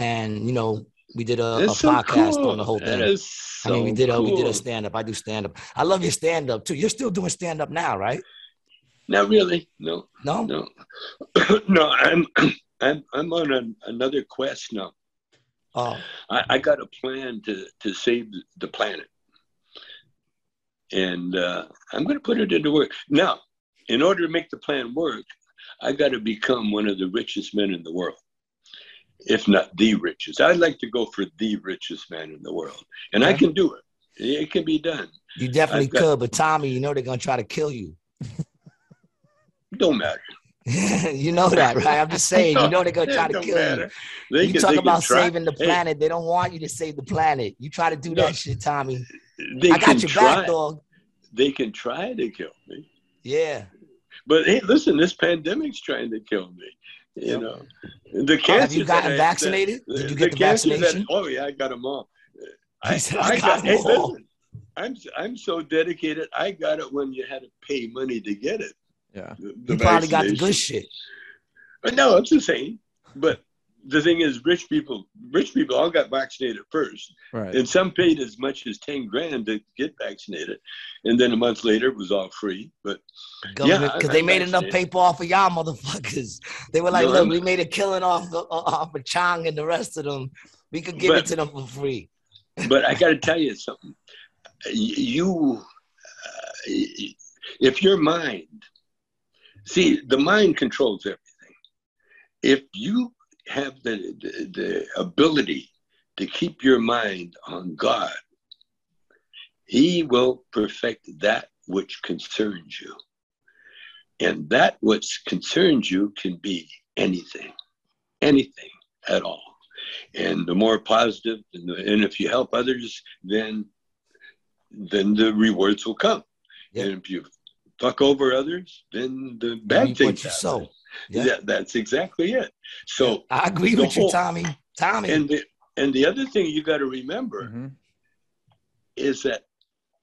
S1: And, you know, we did a, a
S2: That's so
S1: podcast
S2: cool.
S1: on the whole
S2: That
S1: thing.
S2: is
S1: I mean, we
S2: so
S1: did a we did a stand up. I do stand up. I love your stand up too. You're still doing stand up now, right?
S2: Not really. No,
S1: No?
S2: no, no. I'm, I'm, I'm on an, another quest now.
S1: Oh,
S2: I, I got a plan to to save the planet, and uh, I'm going to put it into work. Now, in order to make the plan work, I got to become one of the richest men in the world, if not the richest. I'd like to go for the richest man in the world, and I can do it. It can be done.
S1: you definitely
S2: got-
S1: could, but Tommy, you know they're gonna try to kill you.
S2: Don't matter.
S1: you know that, right? I'm just saying. You know they're gonna try to kill matter. you. They you can, talk about saving the planet. Hey. They don't want you to save the planet. You try to do no, that shit, Tommy. I got your try, back, dog.
S2: They can try to kill me.
S1: Yeah.
S2: But hey, listen, this pandemic's trying to kill me. You know, the cancer.
S1: Oh, have you gotten vaccinated? That, Did you get the, the vaccination?
S2: That, oh yeah, I got them all. I, said, I, got, hey, listen, I'm I'm so dedicated. I got it when you had to pay money to get it.
S3: Yeah,
S1: the, the you probably got the good shit.
S2: But no, it's the same. But the thing is, rich people, rich people all got vaccinated first,
S3: right?
S2: And some paid as much as ten grand to get vaccinated, and then a month later it was all free. But
S1: Government, yeah, because they made enough paper off of y'all motherfuckers. They were like, no, "Look, I'm, we made a killing off off of Chong and the rest of them. We could give but, it to them for free."
S2: but I got to tell you something. You, uh, if your mind, see, the mind controls everything. If you have the, the, the ability to keep your mind on God, He will perfect that which concerns you. And that which concerns you can be anything, anything at all. And the more positive, and, the, and if you help others, then then the rewards will come. Yeah. And if you fuck over others, then the bad things happen. Yeah. yeah, that's exactly it. So
S1: I agree with whole, you, Tommy. Tommy.
S2: And the and the other thing you got to remember mm-hmm. is that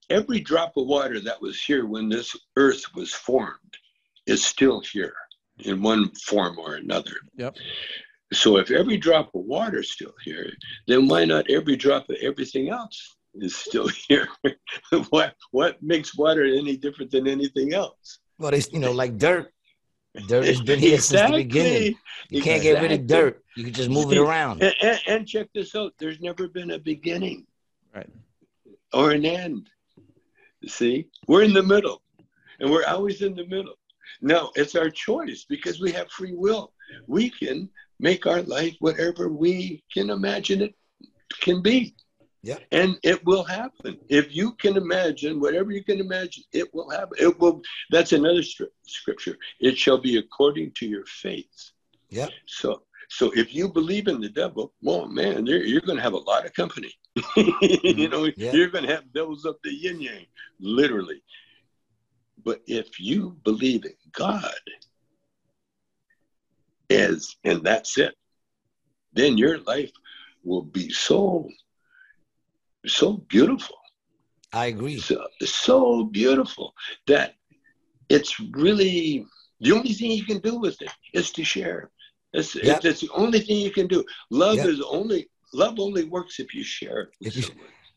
S2: every drop of water that was here when this earth was formed is still here in one form or another.
S3: Yep.
S2: So if every drop of water is still here, then why not every drop of everything else is still here? what what makes water any different than anything else?
S1: Well, it's you know like dirt. Dirt has been here exactly. since the beginning. You exactly. can't get rid of dirt. You can just move it around.
S2: And, and, and, check this out. There's never been a beginning,
S3: right,
S2: or an end. See, we're in the middle, and we're always in the middle. No, it's our choice because we have free will. We can make our life whatever we can imagine it can be.
S1: Yeah.
S2: And it will happen. If you can imagine whatever you can imagine, it will happen. It will that's another scripture. It shall be according to your faith.
S1: Yeah.
S2: So so if you believe in the devil, well, man, you're going to have a lot of company. you mm-hmm. know, yeah. you're going to have devils up the yin yang, literally. But if you believe in God, is, and that's it, then your life will be so, so beautiful.
S1: I agree.
S2: So, so beautiful that it's really the only thing you can do with it is to share. It's, yep. it's, the only thing you can do. Love yep. is only love only works if you share. If you,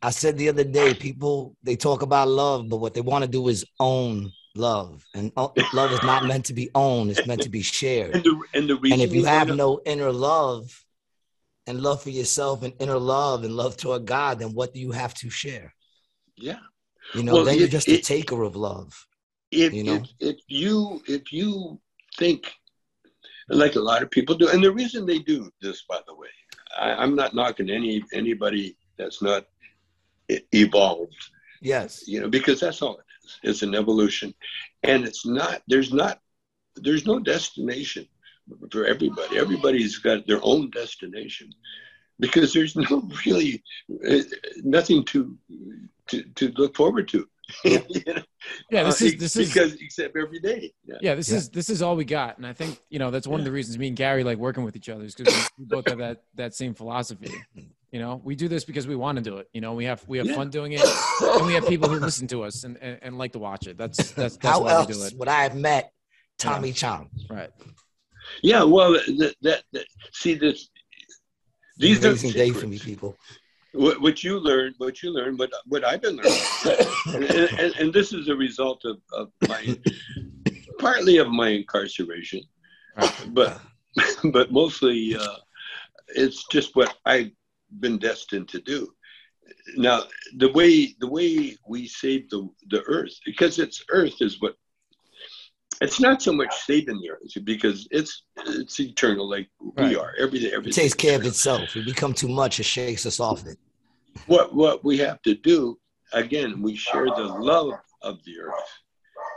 S1: I said the other day, people they talk about love, but what they want to do is own love, and uh, love is not meant to be owned; it's meant to be shared.
S2: And, the, and, the
S1: and if you have no inner love and love for yourself and inner love and love toward God, then what do you have to share?
S2: Yeah,
S1: you know, well, then it, you're just it, a taker of love.
S2: If you know, if, if you if you think like a lot of people do, and the reason they do this, by the way, I, I'm not knocking any anybody that's not evolved.
S1: Yes,
S2: you know, because that's all it is. it's an evolution, and it's not. There's not. There's no destination for everybody. Everybody's got their own destination because there's no really uh, nothing to to, to look forward to.
S3: Yeah, you know? yeah this uh, is this
S2: is because except every day.
S3: Yeah, yeah this yeah. is this is all we got, and I think you know that's one of the reasons me and Gary like working with each other is because we both have that that same philosophy. You know, we do this because we want to do it. You know, we have we have yeah. fun doing it, and we have people who listen to us and, and, and like to watch it. That's that's, that's
S1: how why else we do it. would I have met Tommy yeah. Chong?
S3: Right.
S2: Yeah. Well, that, that, that see this.
S1: These amazing are day for me, people.
S2: What, what, you learned, what you learned, what what I've been learning, and, and, and, this is a result of, of my partly of my incarceration, but but mostly uh, it's just what I've been destined to do. Now, the way the way we save the the earth, because it's earth is what it's not so much saving the earth because it's it's eternal like right. we are. Everything everything
S1: it takes care of itself. We become too much, it shakes us off it.
S2: What what we have to do again, we share the love of the earth.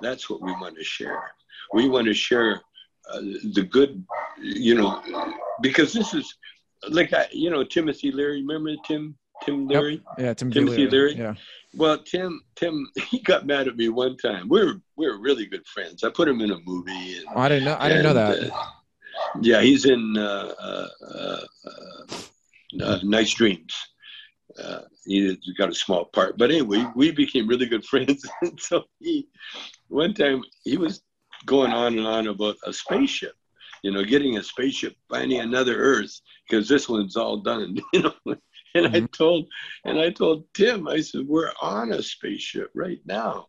S2: That's what we want to share. we want to share uh, the good, you know, because this is like I, you know, Timothy Leary. Remember Tim Tim Leary?
S3: Yep. Yeah, Tim
S2: Timothy Leary.
S3: Yeah.
S2: Well, Tim, Tim, he got mad at me one time. We were we were really good friends. I put him in a movie. And,
S3: oh, I didn't know. I didn't know that.
S2: Uh, yeah, he's in uh, uh, uh, uh Nice Dreams. Uh, he got a small part, but anyway, we became really good friends. so he, one time, he was going on and on about a spaceship. You know, getting a spaceship, finding another Earth, because this one's all done. You know, and mm-hmm. I told, and I told Tim, I said, we're on a spaceship right now.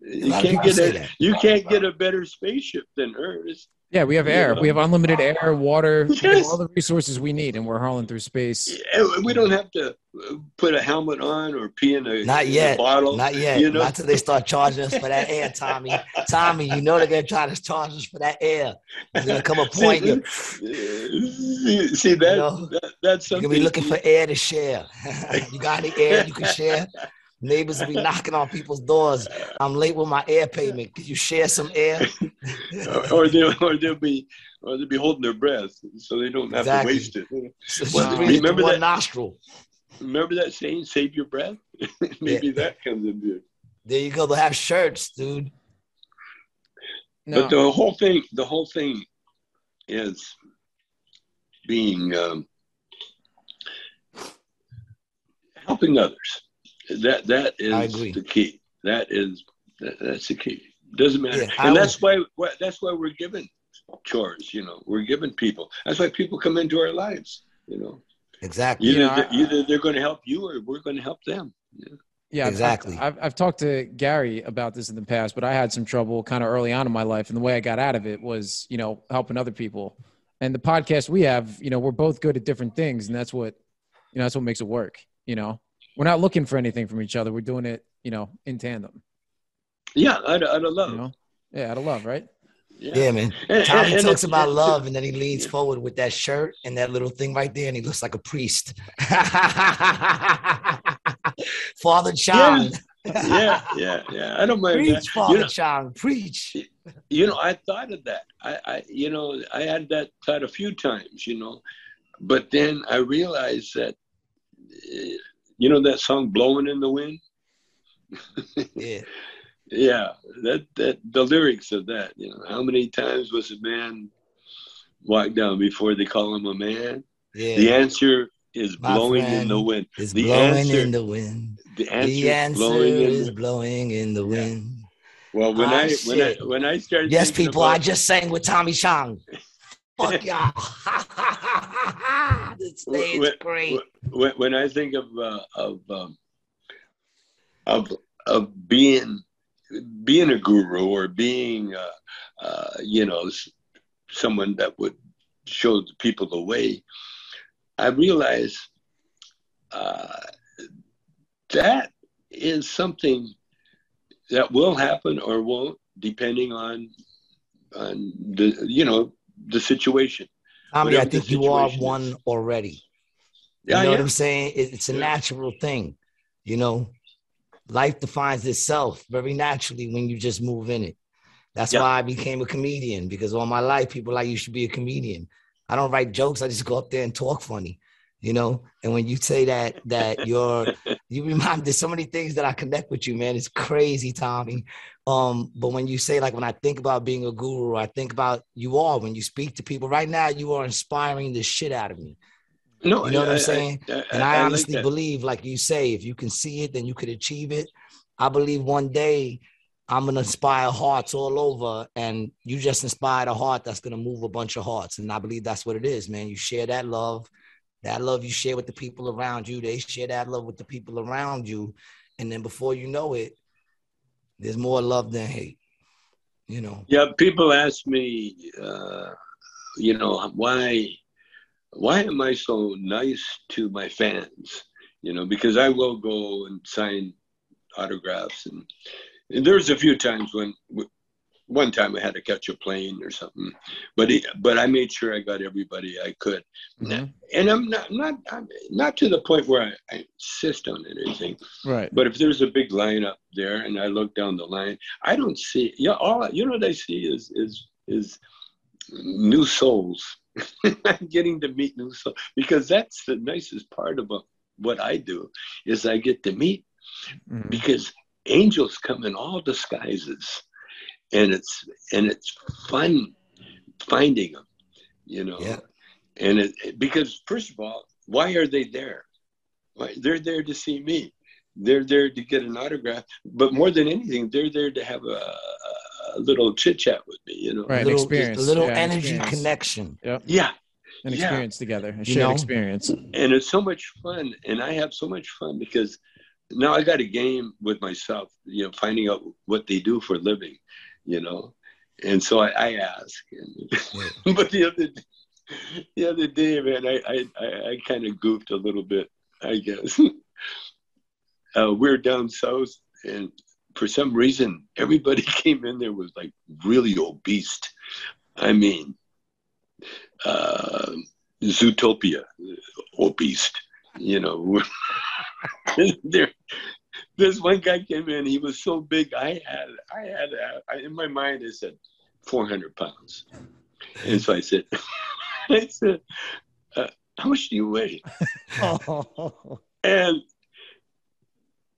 S2: You can't get a, you can't get a better spaceship than Earth.
S3: Yeah, we have air. We have unlimited air, water, yes. all the resources we need, and we're hauling through space.
S2: We don't have to uh, put a helmet on or pee in a,
S1: not yet.
S2: A bottle.
S1: Not yet. You know? Not until they start charging us for that air, Tommy. Tommy, you know they're gonna try to charge us for that air. There's gonna come a point.
S2: See, see that, you know, that that's something.
S1: You're gonna be looking for air to share. you got any air you can share? Neighbors will be knocking on people's doors. I'm late with my air payment. Could you share some air?
S2: or they or they'll be or they'll be holding their breath so they don't have exactly. to waste it.
S1: So well, remember that nostril.
S2: Remember that saying, "Save your breath." Maybe yeah. that comes in there.
S1: There you go. They'll have shirts, dude.
S2: No. But the whole thing, the whole thing, is being um, helping others that that is the key. That is that, that's the key. Doesn't matter, yeah, and that's why that's why we're given chores. You know, we're given people. That's why people come into our lives. You know,
S1: exactly.
S2: Either,
S1: you know,
S2: they're, either they're going to help you or we're going to help them.
S3: Yeah. Yeah, exactly. I've, I've talked to Gary about this in the past, but I had some trouble kind of early on in my life. And the way I got out of it was, you know, helping other people. And the podcast we have, you know, we're both good at different things. And that's what, you know, that's what makes it work, you know? We're not looking for anything from each other. We're doing it, you know, in tandem.
S2: Yeah, out of, out of love.
S3: You know? Yeah, out of love, right?
S1: Yeah, yeah man. Tommy and, talks about love, and then he leans forward with that shirt and that little thing right there, and he looks like a priest. Father Chong.
S2: yeah, yeah, yeah. I don't mind
S1: preach,
S2: that.
S1: Father you know, Chong, preach.
S2: You know, I thought of that. I, I, you know, I had that thought a few times. You know, but then I realized that eh, you know that song "Blowing in the Wind"?
S1: yeah.
S2: Yeah, that that the lyrics of that. You know, how many times was a man walked down before they call him a man? Yeah. The answer is My blowing in the wind.
S1: Is
S2: the
S1: blowing answer, in the wind.
S2: The answer,
S1: the answer blowing is blowing in the wind.
S2: Well, when oh, I shit. when I when I started,
S1: yes, people, about, I just sang with Tommy Chong. Fuck y'all. day is great.
S2: When, when, I think of uh, of um, of of being being a guru or being uh, uh, you know someone that would show the people the way, I realize uh, that is something that will happen or won't, depending on on the you know the situation.
S1: Tommy, I think you are one is. already. You yeah, know yeah. what I'm saying? It's a yeah. natural thing. You know, life defines itself very naturally when you just move in it. That's why I became a comedian because all my life people like you should be a comedian. I don't write jokes. I just go up there and talk funny, you know. And when you say that, that you're, you remind there's so many things that I connect with you, man. It's crazy, Tommy. Um, but when you say like when I think about being a guru, I think about you are when you speak to people. Right now, you are inspiring the shit out of me.
S2: No,
S1: you know I, what I'm saying? I, I, and I, honestly like believe, like you say, if you can see it, then you could achieve it. I believe one day I'm gonna inspire hearts all over, and you just inspired a heart that's gonna move a bunch of hearts. And I believe that's what it is, man. You share that love, that love you share with the people around you. They share that love with the people around you, and then before you know it, there's more love than hate. You know.
S2: Yeah, people ask me, uh, you know, why, why am I so nice to my fans? You know, because I will go and sign autographs, and, and there's a few times when one time I had to catch a plane or something, but he, but I made sure I got everybody I could,
S3: Mm-hmm.
S2: and I'm not not I'm not to the point where I, I insist on anything.
S3: Right.
S2: But if there's a big line up there and I look down the line, I don't see. Yeah, all you know what I see is is is new souls. Getting to meet new souls because that's the nicest part about what I do is I get to meet
S3: Mhm.
S2: because angels come in all disguises and it's and it's fun finding them you know
S1: Yeah.
S2: and it because first of all why are they there why, they're there to see me they're there to get an autograph but more than anything they're there to have a, a little chit chat with me you know
S3: Right.
S1: little,
S3: experience.
S1: A little
S3: Yeah,
S1: energy
S3: experience.
S1: connection.
S2: yeah
S3: An
S2: Yeah.
S3: experience together. A
S1: You
S3: shared
S1: know?
S3: experience.
S2: and it's so much fun and i have so much fun because now i got a game with myself you know finding out what they do for a living you know? And so i, I ask. And, but the other the other day man i i, I, kind of goofed a little bit i guess. Uh, we're down south and for some reason everybody came in there was like really obese. I mean uh, zootopia obese you know. There this one guy came in he was so big i had i had uh, I, in my mind i said 400 pounds. And so i said i said uh, how much do you weigh? And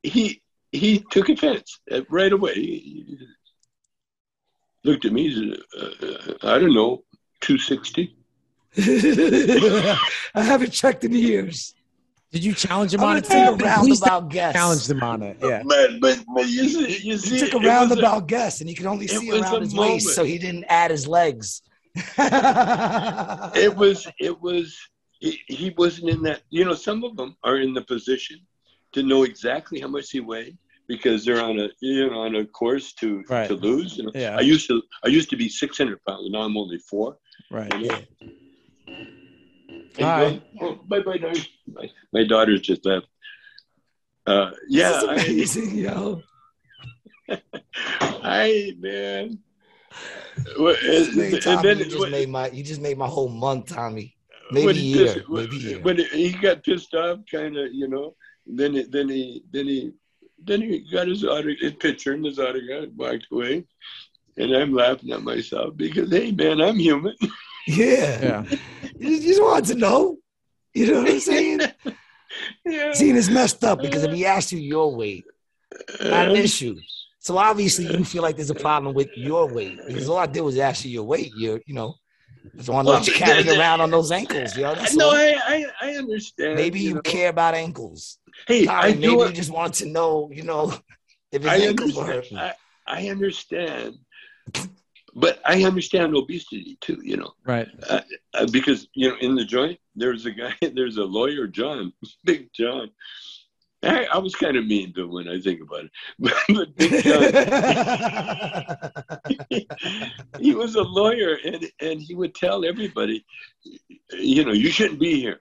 S2: he he took offense uh, right away. He, he looked at me he said, uh, i don't know 260
S1: I haven't checked in years.
S3: Did you challenge him
S1: I'm
S3: on
S1: gonna
S3: it?
S1: take a?
S3: Please
S1: roundabout guess.
S3: challenge them on it. Yeah.
S2: but but, but you see you see
S1: He took a
S2: it was
S1: roundabout guess, and he could only see around his
S2: moment.
S1: waist, so he didn't add his legs.
S2: it was it was he, he wasn't in that you know some of them are in the position to know exactly how much he weighed because they're on a you know on a course to
S3: Right.
S2: to lose you know
S3: Yeah.
S2: i used to i used to be 600 pounds now i'm only four
S3: Right.
S2: you
S3: Hi.
S2: Oh, bye bye now. my, my daughter's just left uh yeah
S1: this is
S2: I,
S1: amazing, yo.
S2: I man Well,
S1: Man,
S2: and
S1: Tommy,
S2: then
S1: you just
S2: when-
S1: made my you just made my whole month, Tommy. Maybe
S2: he
S1: year, maybe year.
S2: When he got pissed off, kind of, you know, then he, then he then he then he got his auto his picture and his autograph, walked away, and I'm laughing at myself because hey man, I'm human.
S1: Yeah.
S3: Yeah.
S1: You just, you just wanted to know. You know what I'm saying?
S2: yeah.
S1: Seeing is messed up because if he asked you your weight, not an uh, issue. So obviously you feel like there's a problem with your weight because all I did was ask you your weight. You're, you know, want to know what you carry around on those ankles, yo. That's
S2: no. I, I I understand.
S1: Maybe you
S2: know.
S1: care about ankles.
S2: Hey, I
S1: maybe
S2: do.
S1: you just want to know, you know, if his
S2: I
S1: ankles were
S2: understand.
S1: hurting.
S2: I, I understand, but I understand obesity too. You know.
S3: Right.
S2: uh, because you know in the joint there's a guy there's a lawyer john big john i, I was kind of mean to him when i think about it but, but big john he was a lawyer and and he would tell everybody you know you shouldn't be here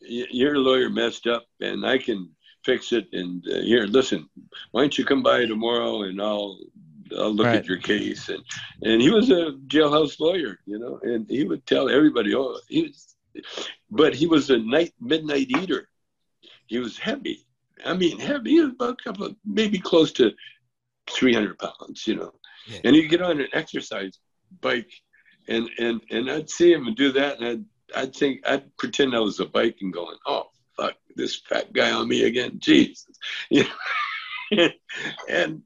S2: your lawyer messed up and i can fix it and uh, here listen why don't you come by tomorrow and i'll I'll look
S3: Right.
S2: at your case and and he was a jailhouse lawyer, you know, and he would tell everybody, oh, he was, but he was a night midnight eater. He was heavy. I mean, heavy. He was about a couple, of, maybe close to 300 pounds, you know.
S1: Yeah.
S2: And he'd get on an exercise bike, and and and I'd see him and do that, and I'd I'd think I'd pretend I was a bike and going, oh fuck, this fat guy on me again, Jesus, you know? and and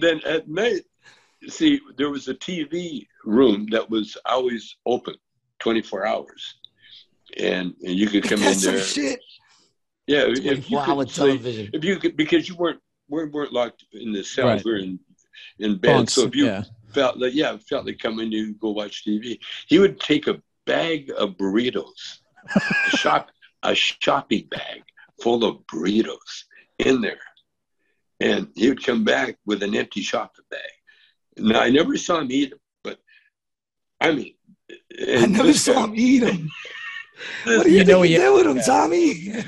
S2: then at night, see, there was a TV room that was always open, 24 hours, and, and you could come in
S1: That's some
S2: there.
S1: shit.
S2: Yeah, if you sleep,
S1: television.
S2: if you could, because you weren't we weren't locked in the cell,
S3: Right.
S2: we were in in bed.
S3: Bunks.
S2: So if you
S3: yeah.
S2: felt like yeah, felt like coming, you go watch TV. He would take a bag of burritos, a shop a shopping bag full of burritos in there, and he would come back with an empty shopping bag. Now I never saw him eat them, but I mean,
S1: I never saw
S2: guy-
S1: him eat them. What do you,
S3: You know
S1: think you
S3: he-
S1: did with him, Tommy?
S2: Yeah,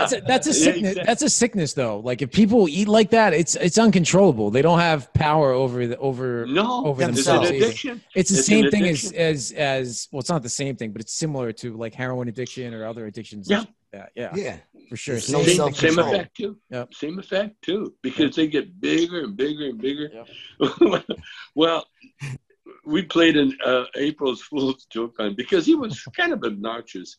S3: That's a, that's a
S2: Yeah,
S3: sickness.
S2: exactly.
S3: That's a sickness, though. Like if people eat like that, it's it's uncontrollable. They don't have power over the over.
S2: no,
S3: over
S2: it's an
S1: themselves.
S2: addiction.
S3: It's the
S2: It's
S3: same thing as as as well. It's not the same thing, but it's similar to like heroin addiction or other addictions.
S2: Yeah.
S3: yeah, yeah,
S1: yeah.
S3: For sure.
S1: No
S3: Same-
S2: Same, effect too.
S3: Yep.
S2: Same effect too, because they get bigger and bigger and bigger. well, we played an uh, April's Fool's joke on because he was kind of obnoxious.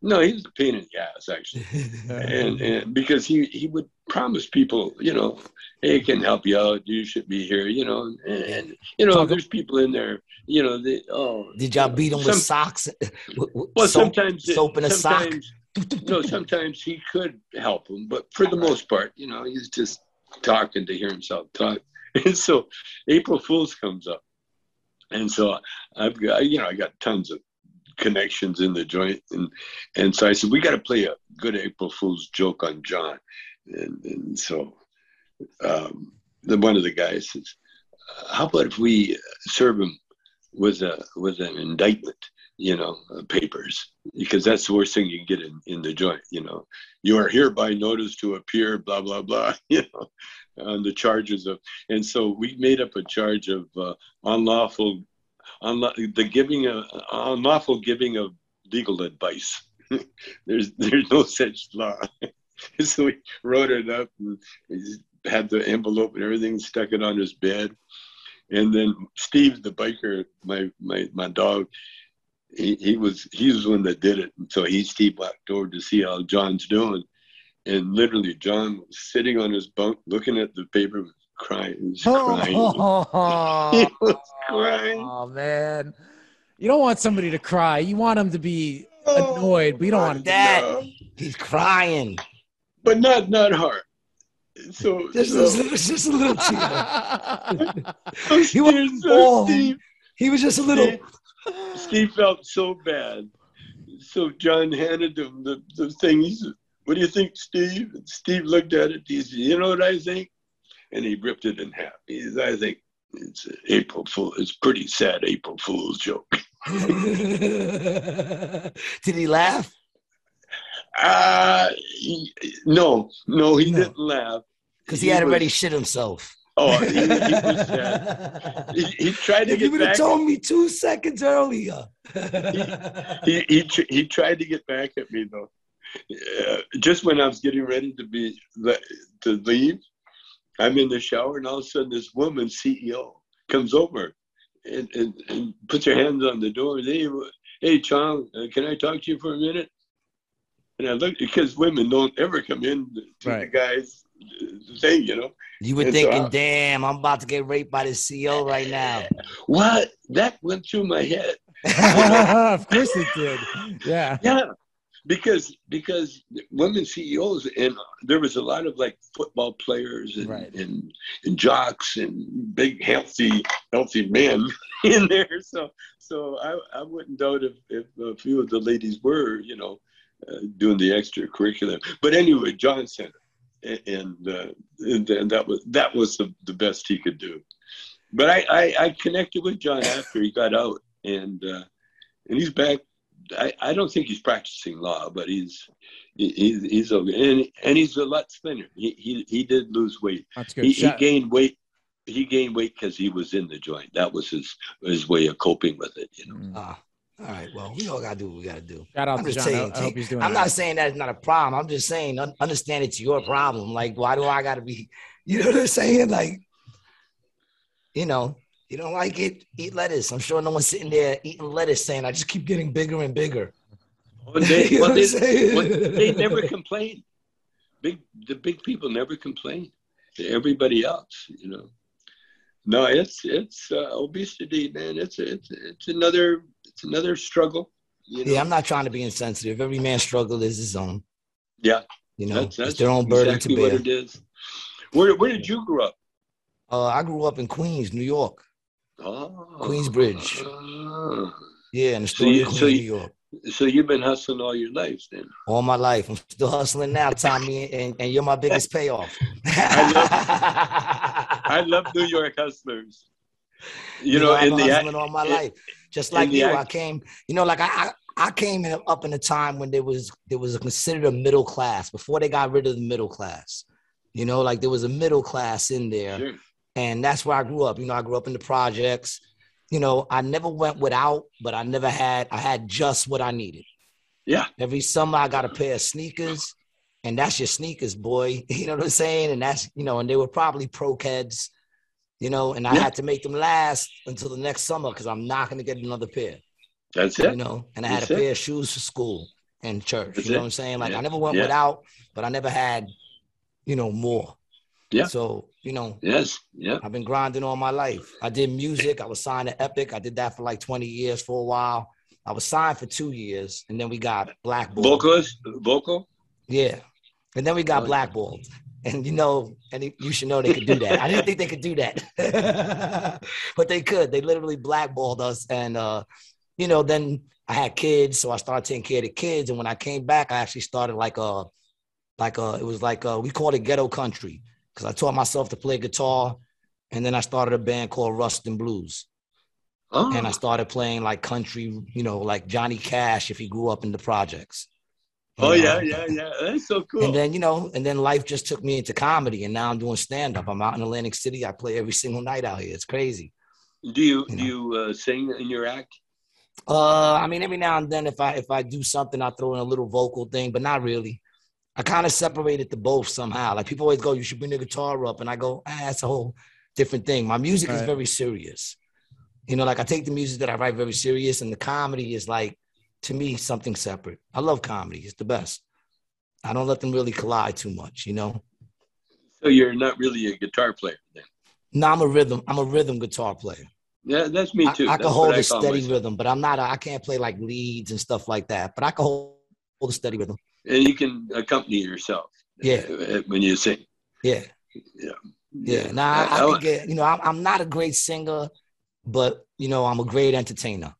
S2: No, he was a pain in the ass actually, and, and because he he would promise people, you know, hey, I can help you out. You should be here, you know, and, and you know,
S3: Talk-
S2: there's people in there, you know, they oh.
S1: Did y'all beat him with socks? With- with
S2: Well,
S1: soap,
S2: sometimes
S1: soap in a sock.
S2: Sometimes, no, sometimes he could help him, but for the most part, you know, he's just talking to hear himself talk. And so April Fools comes up. And so I've got, you know, I got tons of connections in the joint. And, and so I said, we got to play a good April Fool's joke on John. And, and so um, the, one of the guys says, how about if we serve him with a, with an indictment? You know, uh, papers, because that's the worst thing you can get in, in the joint, you know. You are hereby noticed to appear, blah, blah, blah, you know, on the charges of, and so we made up a charge of uh, unlawful, unla- the giving of, unlawful giving of legal advice. there's, there's no such law. so we wrote it up and had the envelope and everything, stuck it on his bed. And then Steve, the biker, my, my, my dog, he, he was he was the one that did it. And so he Steve walked over to see how John's doing. And literally John was sitting on his bunk looking at the paper crying. He was crying. he was oh. crying.
S3: Oh man, you don't want somebody to cry. You want them to be annoyed, but you don't want them.
S1: Dad,
S2: No,
S1: he's crying.
S2: but not not hard. So,
S1: Just,
S2: so,
S1: a, just a little tear. He wasn't
S2: so
S1: He was just a little.
S2: Steve felt so bad. So John handed him the, the thing. He said, What do you think, Steve? And Steve looked at it. He said, You know what I think? And he ripped it in half. He said, I think it's an April Fool. It's a pretty sad April Fool's joke.
S1: Did he laugh?
S2: Uh, he, no, no, he
S1: No.
S2: didn't laugh.
S1: Because he had
S2: was-
S1: already shit himself.
S2: Oh, he, he was sad. He, he tried to
S1: If you would have told me two seconds earlier.
S2: he he tr- he tried to get back at me though. Uh, just when I was getting ready to be le- to leave, I'm in the shower and all of a sudden this woman CO comes over and, and, and puts her hands on the door. Hey, hey, Chong, uh, can I talk to you for a minute? And I looked because women don't ever come in to the
S3: Right.
S2: guy's uh, thing, you know.
S1: You were
S2: And so
S1: thinking,
S2: I-
S1: damn, I'm about to get raped by the CO right now.
S2: What? That went through my head.
S3: of course it did. Yeah.
S2: Yeah, because because women COs and there was a lot of like football players and
S3: Right.
S2: and, and jocks and big healthy healthy men in there. So so I, I wouldn't doubt if, if a few of the ladies were you know uh, doing the extracurricular. But anyway, John sent it, and uh, and, and that was that was the, the best he could do. But I, I, I connected with John after he got out, and uh, and he's back I, I don't think he's practicing law, but he's he's he's okay. and and he's a lot thinner. He he, he did lose weight.
S3: That's good.
S2: He, he gained weight. He gained weight because he was in the joint. That was his his way of coping with it. You know.
S3: Mm.
S1: Ah, all right. Well, we all gotta do what we gotta do.
S3: Shout out
S1: I'm
S3: to John. I-
S1: saying,
S3: I, hope he's doing
S1: I'm
S3: all
S1: not saying that it's not a problem. I'm just saying understand it's your problem. Like, why do I gotta be? You know what I'm saying? Like, you know, you don't like it, eat lettuce. I'm sure no one's sitting there eating lettuce saying, "I just keep getting bigger and bigger."
S2: Well, they,
S1: You know
S2: well,
S1: what
S2: they,
S1: I'm
S2: well, they never complain. Big the big people never complain. Everybody else, you know. No, it's it's uh, obesity, man. It's it's it's another it's another struggle. You know?
S1: Yeah, I'm not trying to be insensitive. Every man's struggle is his own.
S2: Yeah,
S1: You know,
S2: that's, that's
S1: it's their own burden
S2: exactly
S1: to
S2: what it is. Where where did you grow up?
S1: Uh, I grew up in Queens, New York.
S2: Oh,
S1: Queensbridge.
S2: Ah.
S1: Yeah, in the
S2: So you-
S1: of Queens,
S2: so you-
S1: New York.
S2: So you've been hustling all your life then.
S1: All my life. I'm still hustling now, Tommy, and, and you're my biggest payoff.
S2: I love New York hustlers. You, know,
S1: I've
S2: in
S1: been
S2: the
S1: hustling all my life. Just like you, I came, you know, like I, I, I came in, up in a time when there was there was considered a middle class before they got rid of the middle class. You know, like there was a middle class in there,
S2: Sure.
S1: and that's where I grew up. You know, I grew up in the projects. You know, I never went without, but I never had. I had just what I needed.
S2: Yeah.
S1: Every summer I got a pair of sneakers, and that's your sneakers, boy. You know what I'm saying? And that's you know, and they were probably Pro-Keds, you know, and I
S2: Yeah.
S1: had to make them last until the next summer because I'm not gonna get another pair.
S2: That's it.
S1: You know, and I had
S2: That's
S1: a
S2: it.
S1: pair of shoes for school and church.
S2: That's
S1: you know
S2: it.
S1: what I'm saying? Like
S2: Yeah.
S1: I never went
S2: Yeah.
S1: without, but I never had, you know, more.
S2: Yeah.
S1: So, you know,
S2: Yes. Yeah.
S1: I've been grinding all my life. I did music. I was signed to Epic. I did that for like 20 years for a while. I was signed for two years, and then we got blackballed.
S2: Vocalist, vocal.
S1: Yeah, and then we got blackballed. And you know, and you should know they could do that. I didn't think they could do that, but they could. They literally blackballed us, and uh, you know, then I had kids, so I started taking care of the kids. And when I came back, I actually started like a, like a, it was like a, we called it ghetto country because I taught myself to play guitar, and then I started a band called Rust and Blues,
S2: Oh,
S1: and I started playing like country, you know, like Johnny Cash if he grew up in the projects. You
S2: oh
S1: know?
S2: yeah, yeah, yeah. That's so cool.
S1: And then, you know, and then life just took me into comedy and now I'm doing stand up. I'm out in Atlantic City. I play every single night out here. It's crazy.
S2: do you
S1: you
S2: do you uh, sing in your act?
S1: Uh I mean every now and then if I if I do something I throw in a little vocal thing, but not really. I kind of separated the both somehow. Like people always go, you should bring the guitar up. And I go, ah, that's a whole different thing. My music is very serious. You know, like I take the music that I write very serious, and the comedy is like to me something separate. I love comedy, it's the best. I don't let them really collide too much, you know.
S2: So you're not really a guitar player then?
S1: No, I'm a rhythm. I'm a rhythm guitar player.
S2: Yeah, that's me too.
S1: I
S2: That's
S1: can hold a steady
S2: myself.
S1: rhythm, but I'm not. I can't play like leads and stuff like that. But I can hold, hold a steady rhythm.
S2: and you can accompany yourself.
S1: Yeah.
S2: uh, when you sing.
S1: Yeah,
S2: Yeah,
S1: yeah. Now I, I can get. You know, I'm, I'm not a great singer, but you know, I'm a great entertainer.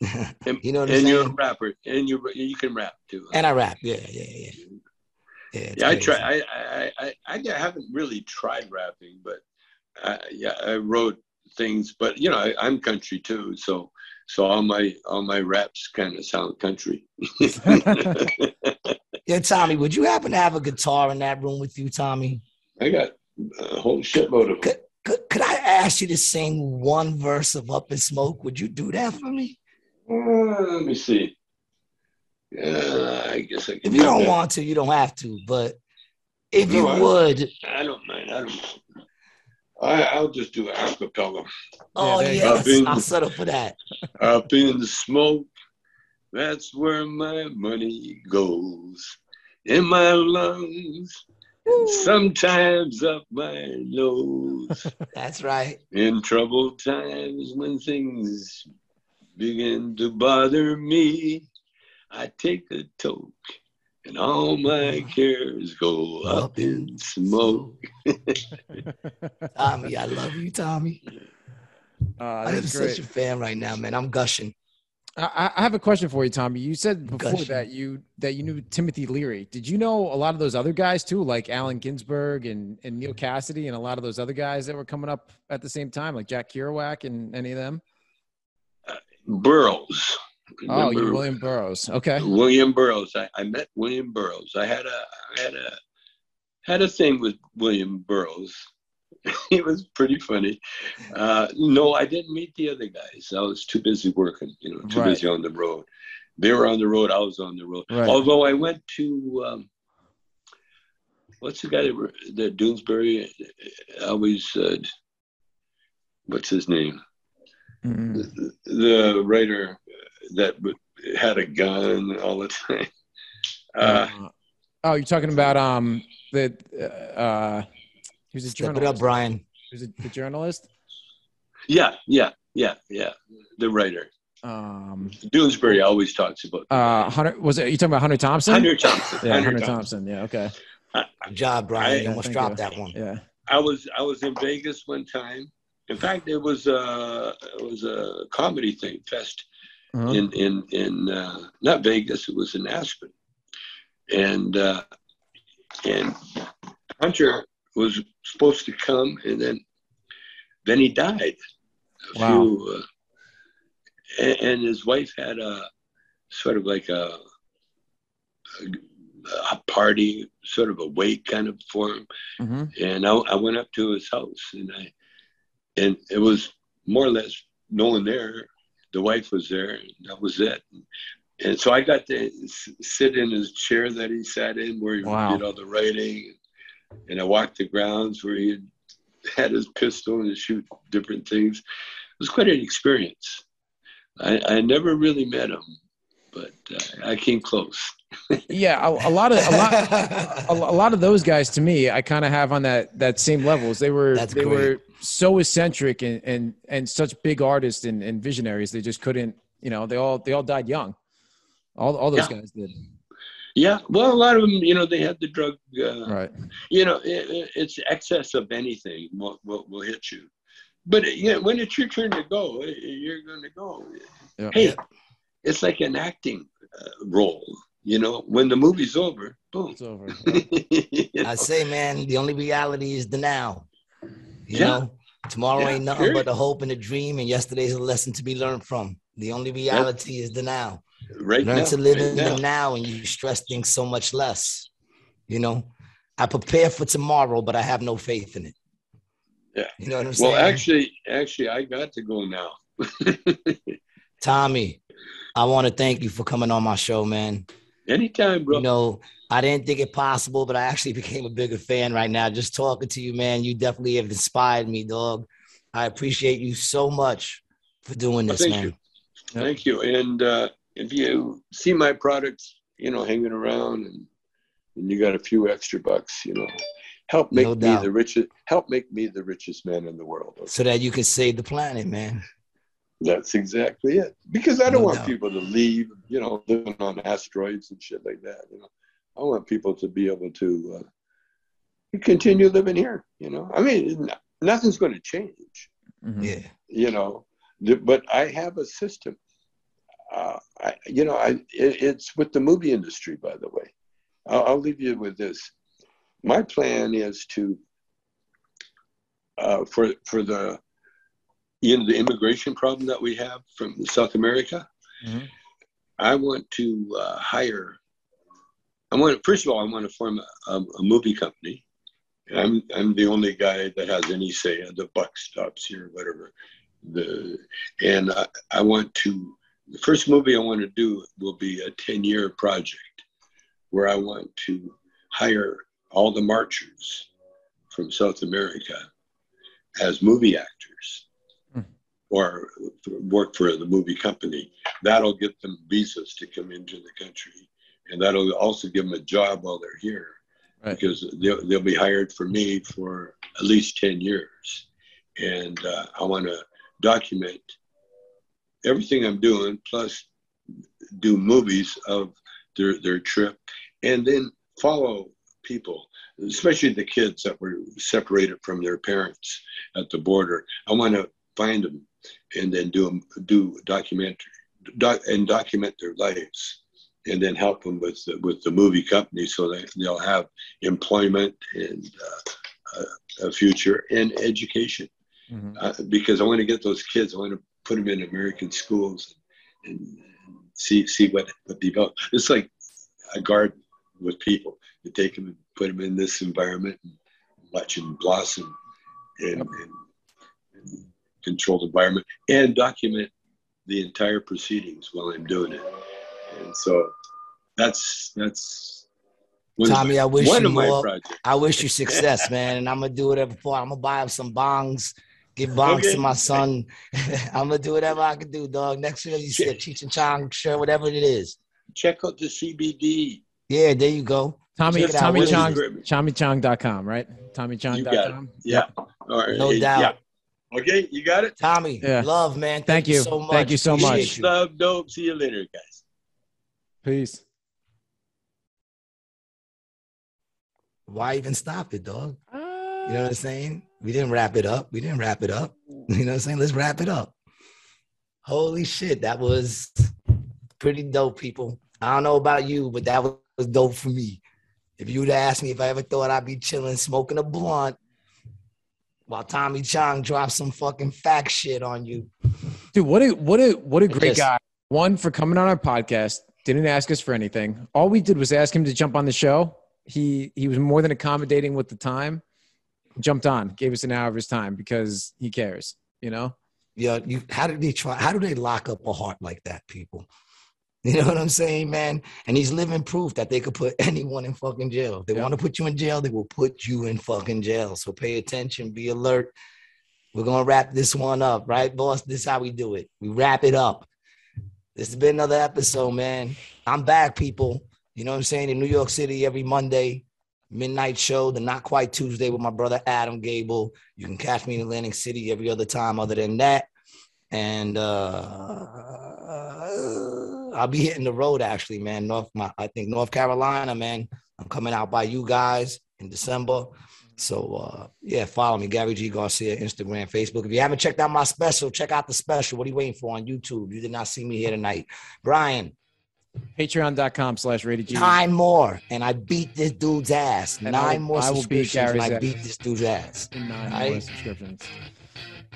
S2: And,
S1: you know what I'm
S2: and you're a rapper, and you you can rap too.
S1: And I rap. Yeah, yeah, yeah. Yeah,
S2: yeah, I try. I, I I I haven't really tried rapping, but uh, yeah, I wrote things. But you know, I, I'm country too, so so all my all my raps kind of sound country.
S1: Yeah, Tommy, would you happen to have a guitar in that room with you, Tommy?
S2: I got a whole shitload of them.
S1: Could, could, could I ask you to sing one verse of Up in Smoke? Would you do that for me?
S2: Uh, let me see. Uh, I guess I can.
S1: If you
S2: do
S1: don't
S2: that.
S1: want to, you don't have to. But if you
S2: I-
S1: would,
S2: I don't mind. I don't. I, I'll just do a acapella.
S1: oh
S3: there you
S2: go.
S1: yes, I'll settle for that.
S2: Up in the smoke, that's where my money goes. In my lungs, and sometimes up my nose.
S1: That's right.
S2: in troubled times when things begin to bother me, I take a toke and all my cares go up in smoke.
S1: Tommy, I love you, Tommy.
S3: Uh,
S1: I'm
S3: that's
S1: such a fan right now, man. I'm gushing.
S3: I, I have a question for you, Tommy. You said before
S1: Gotcha.
S3: that you that you knew Timothy Leary. Did you know a lot of those other guys too, like Allen Ginsberg and, and Neal Cassady, and a lot of those other guys that were coming up at the same time, like Jack Kerouac and any of them?
S2: Burroughs.
S3: Oh, you William Burroughs. Okay.
S2: William Burroughs. I, I met William Burroughs. I had a I had a had a thing with William Burroughs. he was pretty funny. Uh, no, I didn't meet the other guys. I was too busy working. You know, too
S3: Right.
S2: busy on the road. They were on the road. I was on the road.
S3: Right.
S2: Although I went to um, what's the guy that, that Doonesbury always said. What's his name?
S3: Mhm.
S2: the, the writer that had a gun all the time. Uh,
S3: Uh, oh, you're talking about um the uh he was a
S1: Step it
S3: journalist.
S1: up, Brian.
S3: He was a, the journalist.
S2: yeah, yeah, yeah, yeah. The writer.
S3: Um,
S2: Doonesbury always talks about
S3: uh, Hunter was it? You talking about Hunter Thompson?
S2: Hunter Thompson.
S3: Yeah,
S2: Hunter
S3: Hunter
S2: Thompson.
S3: Thompson. Yeah. Okay.
S1: Good job, Brian.
S2: I-
S1: you almost dropped
S3: you.
S1: that one.
S3: Yeah.
S2: I was I was in Vegas one time. In fact, it was a it was a comedy thing fest
S3: Uh-huh.
S2: in in in uh, not Vegas. It was in Aspen, and uh, and Hunter was supposed to come, and then then he died. A
S3: Wow.
S2: few, uh, and, and his wife had a sort of like a, a, a party, sort of a wake kind of for him.
S3: hmm
S2: And I, I went up to his house, and I, and it was more or less no one there. The wife was there, and that was it. And so I got to sit in his chair that he sat in, where he
S3: Wow.
S2: did all the writing, and I walked the grounds where he had had his pistol and shoot different things. It was quite an experience. I, I never really met him, but uh, I came close.
S3: Yeah, a, a lot of a lot a, a lot of those guys to me i kind of have on that that same levels they were
S1: That's
S3: they
S1: great.
S3: were so eccentric and and and such big artists and, and visionaries they just couldn't you know they all they all died young all, all those
S2: Yeah.
S3: guys did
S2: Yeah, well, a lot of them, you know, they had the drug. Uh,
S3: right
S2: you know, it, it- it's excess of anything will, will, will hit you. But yeah, when it's your turn to go, eh, you're going to go.
S3: Yeah.
S2: Hey, it's like an acting uh, role. You know, when the movie's over, boom.
S3: it's over
S2: You know?
S1: I say, man, the only reality is the now. You
S2: Yeah.
S1: know, tomorrow
S2: Yeah,
S1: ain't nothing
S2: period.
S1: but a hope and a dream, and yesterday's a lesson to be learned from. The only reality is the now.
S2: right
S1: Learn
S2: now,
S1: to live
S2: right
S1: in
S2: now.
S1: the now, and you stress things so much less. You know, I prepare for tomorrow, but I have no faith in it.
S2: Yeah.
S1: You know what I'm saying?
S2: Well, actually, actually, I got to go now.
S1: Tommy, I want to thank you for coming on my show, man.
S2: Anytime, bro.
S1: You know, I didn't think it possible, but I actually became a bigger fan right now. Just talking to you, man, you definitely have inspired me, dog. I appreciate you so much for doing
S2: Well,
S1: this,
S2: thank
S1: man.
S2: you. Thank you. And uh, if you see my products, you know, hanging around and, and you got a few extra bucks, you know, help make
S1: No
S2: me the richest, help make me the richest man in the world. okay?
S1: So that you can save the planet, man.
S2: That's exactly it. Because I don't
S1: No
S2: want
S1: doubt.
S2: people to leave, you know, living on asteroids and shit like that. You know, I want people to be able to uh, continue living here. You know, I mean, nothing's going to change.
S3: Mhm.
S1: Yeah.
S2: You know, but I have a system. Uh, I, you know, I it, it's with the movie industry, by the way. I'll, I'll leave you with this. My plan is to uh, for for the you know the immigration problem that we have from South America.
S3: Mhm.
S2: I want to uh, hire. I want first of all, I want to form a, a, movie company. I'm I'm the only guy that has any say. The buck stops here, whatever. The and I, I want to. The first movie I want to do will be a ten year project, where I want to hire all the marchers from South America as movie actors. Or work for the movie company. That'll get them visas to come into the country. And that'll also give them a job while they're here
S3: Right.
S2: because they'll, they'll be hired for me for at least 10 years. And uh, I want to document everything I'm doing, plus do movies of their, their trip, and then follow people, especially the kids that were separated from their parents at the border. I want to find them and then do them, do documentary doc, and document their lives, and then help them with the, with the movie company so that they'll have employment and uh, a, a future and education.
S3: Mhm.
S2: Uh, because I want to get those kids. I want to put them in American schools and, and see see what what develop. It's like a garden with people. You take them and put them in this environment and watch them blossom and, and, and controlled environment and document the entire proceedings while I'm doing it. And so that's that's
S1: Tommy, I wish
S2: one
S1: you
S2: of
S1: more.
S2: projects.
S1: I wish you success, man. And I'm gonna do whatever for. I'm gonna buy up some bongs, give bongs
S2: Okay.
S1: to my son. I'm gonna do whatever I can do, dog. Next year, you said Cheech and Chong, sure, whatever it is.
S2: Check out the CBD.
S1: Yeah, there you go.
S3: Tommy
S1: Check it.
S3: Tommy
S1: What is
S3: Chong
S2: it?
S3: TommyChong.com, right?
S2: You got it.
S3: TommyChong.com.
S2: Yeah. All right.
S1: No
S2: Yeah.
S1: Doubt.
S2: Okay, you got it.
S1: Tommy,
S3: Yeah.
S1: love, man. Thank,
S3: Thank
S1: you
S3: you.
S1: so much.
S3: Thank you so much.
S1: You.
S2: Love, dope. See you later, guys.
S3: Peace.
S1: Why even stop it, dog?
S3: Uh,
S1: You know what I'm saying? We didn't wrap it up. We didn't wrap it up. You know what I'm saying? Let's wrap it up. Holy shit, that was pretty dope, people. I don't know about you, but that was dope for me. If you would ask me if I ever thought I'd be chilling, smoking a blunt, while Tommy Chong drops some fucking fact shit on you,
S3: Dude, what a what a what a
S1: It
S3: great
S1: just-
S3: guy one for coming on our podcast. Didn't ask us for anything. All we did was ask him to jump on the show. He he was more than accommodating with the time. Jumped on, gave us an hour of his time because he cares. You know.
S1: Yeah. You. How did they try? How do they lock up a heart like that, people? You know what I'm saying, man? And he's living proof that they could put anyone in fucking jail. If they
S3: Yeah.
S1: want to put you in jail, they will put you in fucking jail. So pay attention, be alert. We're gonna wrap this one up, right, boss? This is how we do it. We wrap it up. This has been another episode, man. I'm back, people. You know what I'm saying? In New York City every Monday, midnight show, the Not Quite Tuesday with my brother Adam Gable. You can catch me in Atlantic City every other time other than that. And uh, I'll be hitting the road actually, man. North, my, I think North Carolina, man. I'm coming out by you guys in December. So uh, yeah, follow me, Gary G Garcia, Instagram, Facebook. If you haven't checked out my special, check out the special. What are you waiting for on YouTube? You did not see me here tonight, Brian.
S3: Patreon.com slash rated G.
S1: Nine more, and I beat this dude's ass.
S3: And
S1: Nine
S3: will-
S1: more
S3: I will beat
S1: subscriptions, and I beat this dude's ass.
S3: nine
S1: I-
S3: more subscriptions.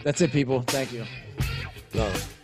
S3: That's it, people. Thank you.
S1: Love.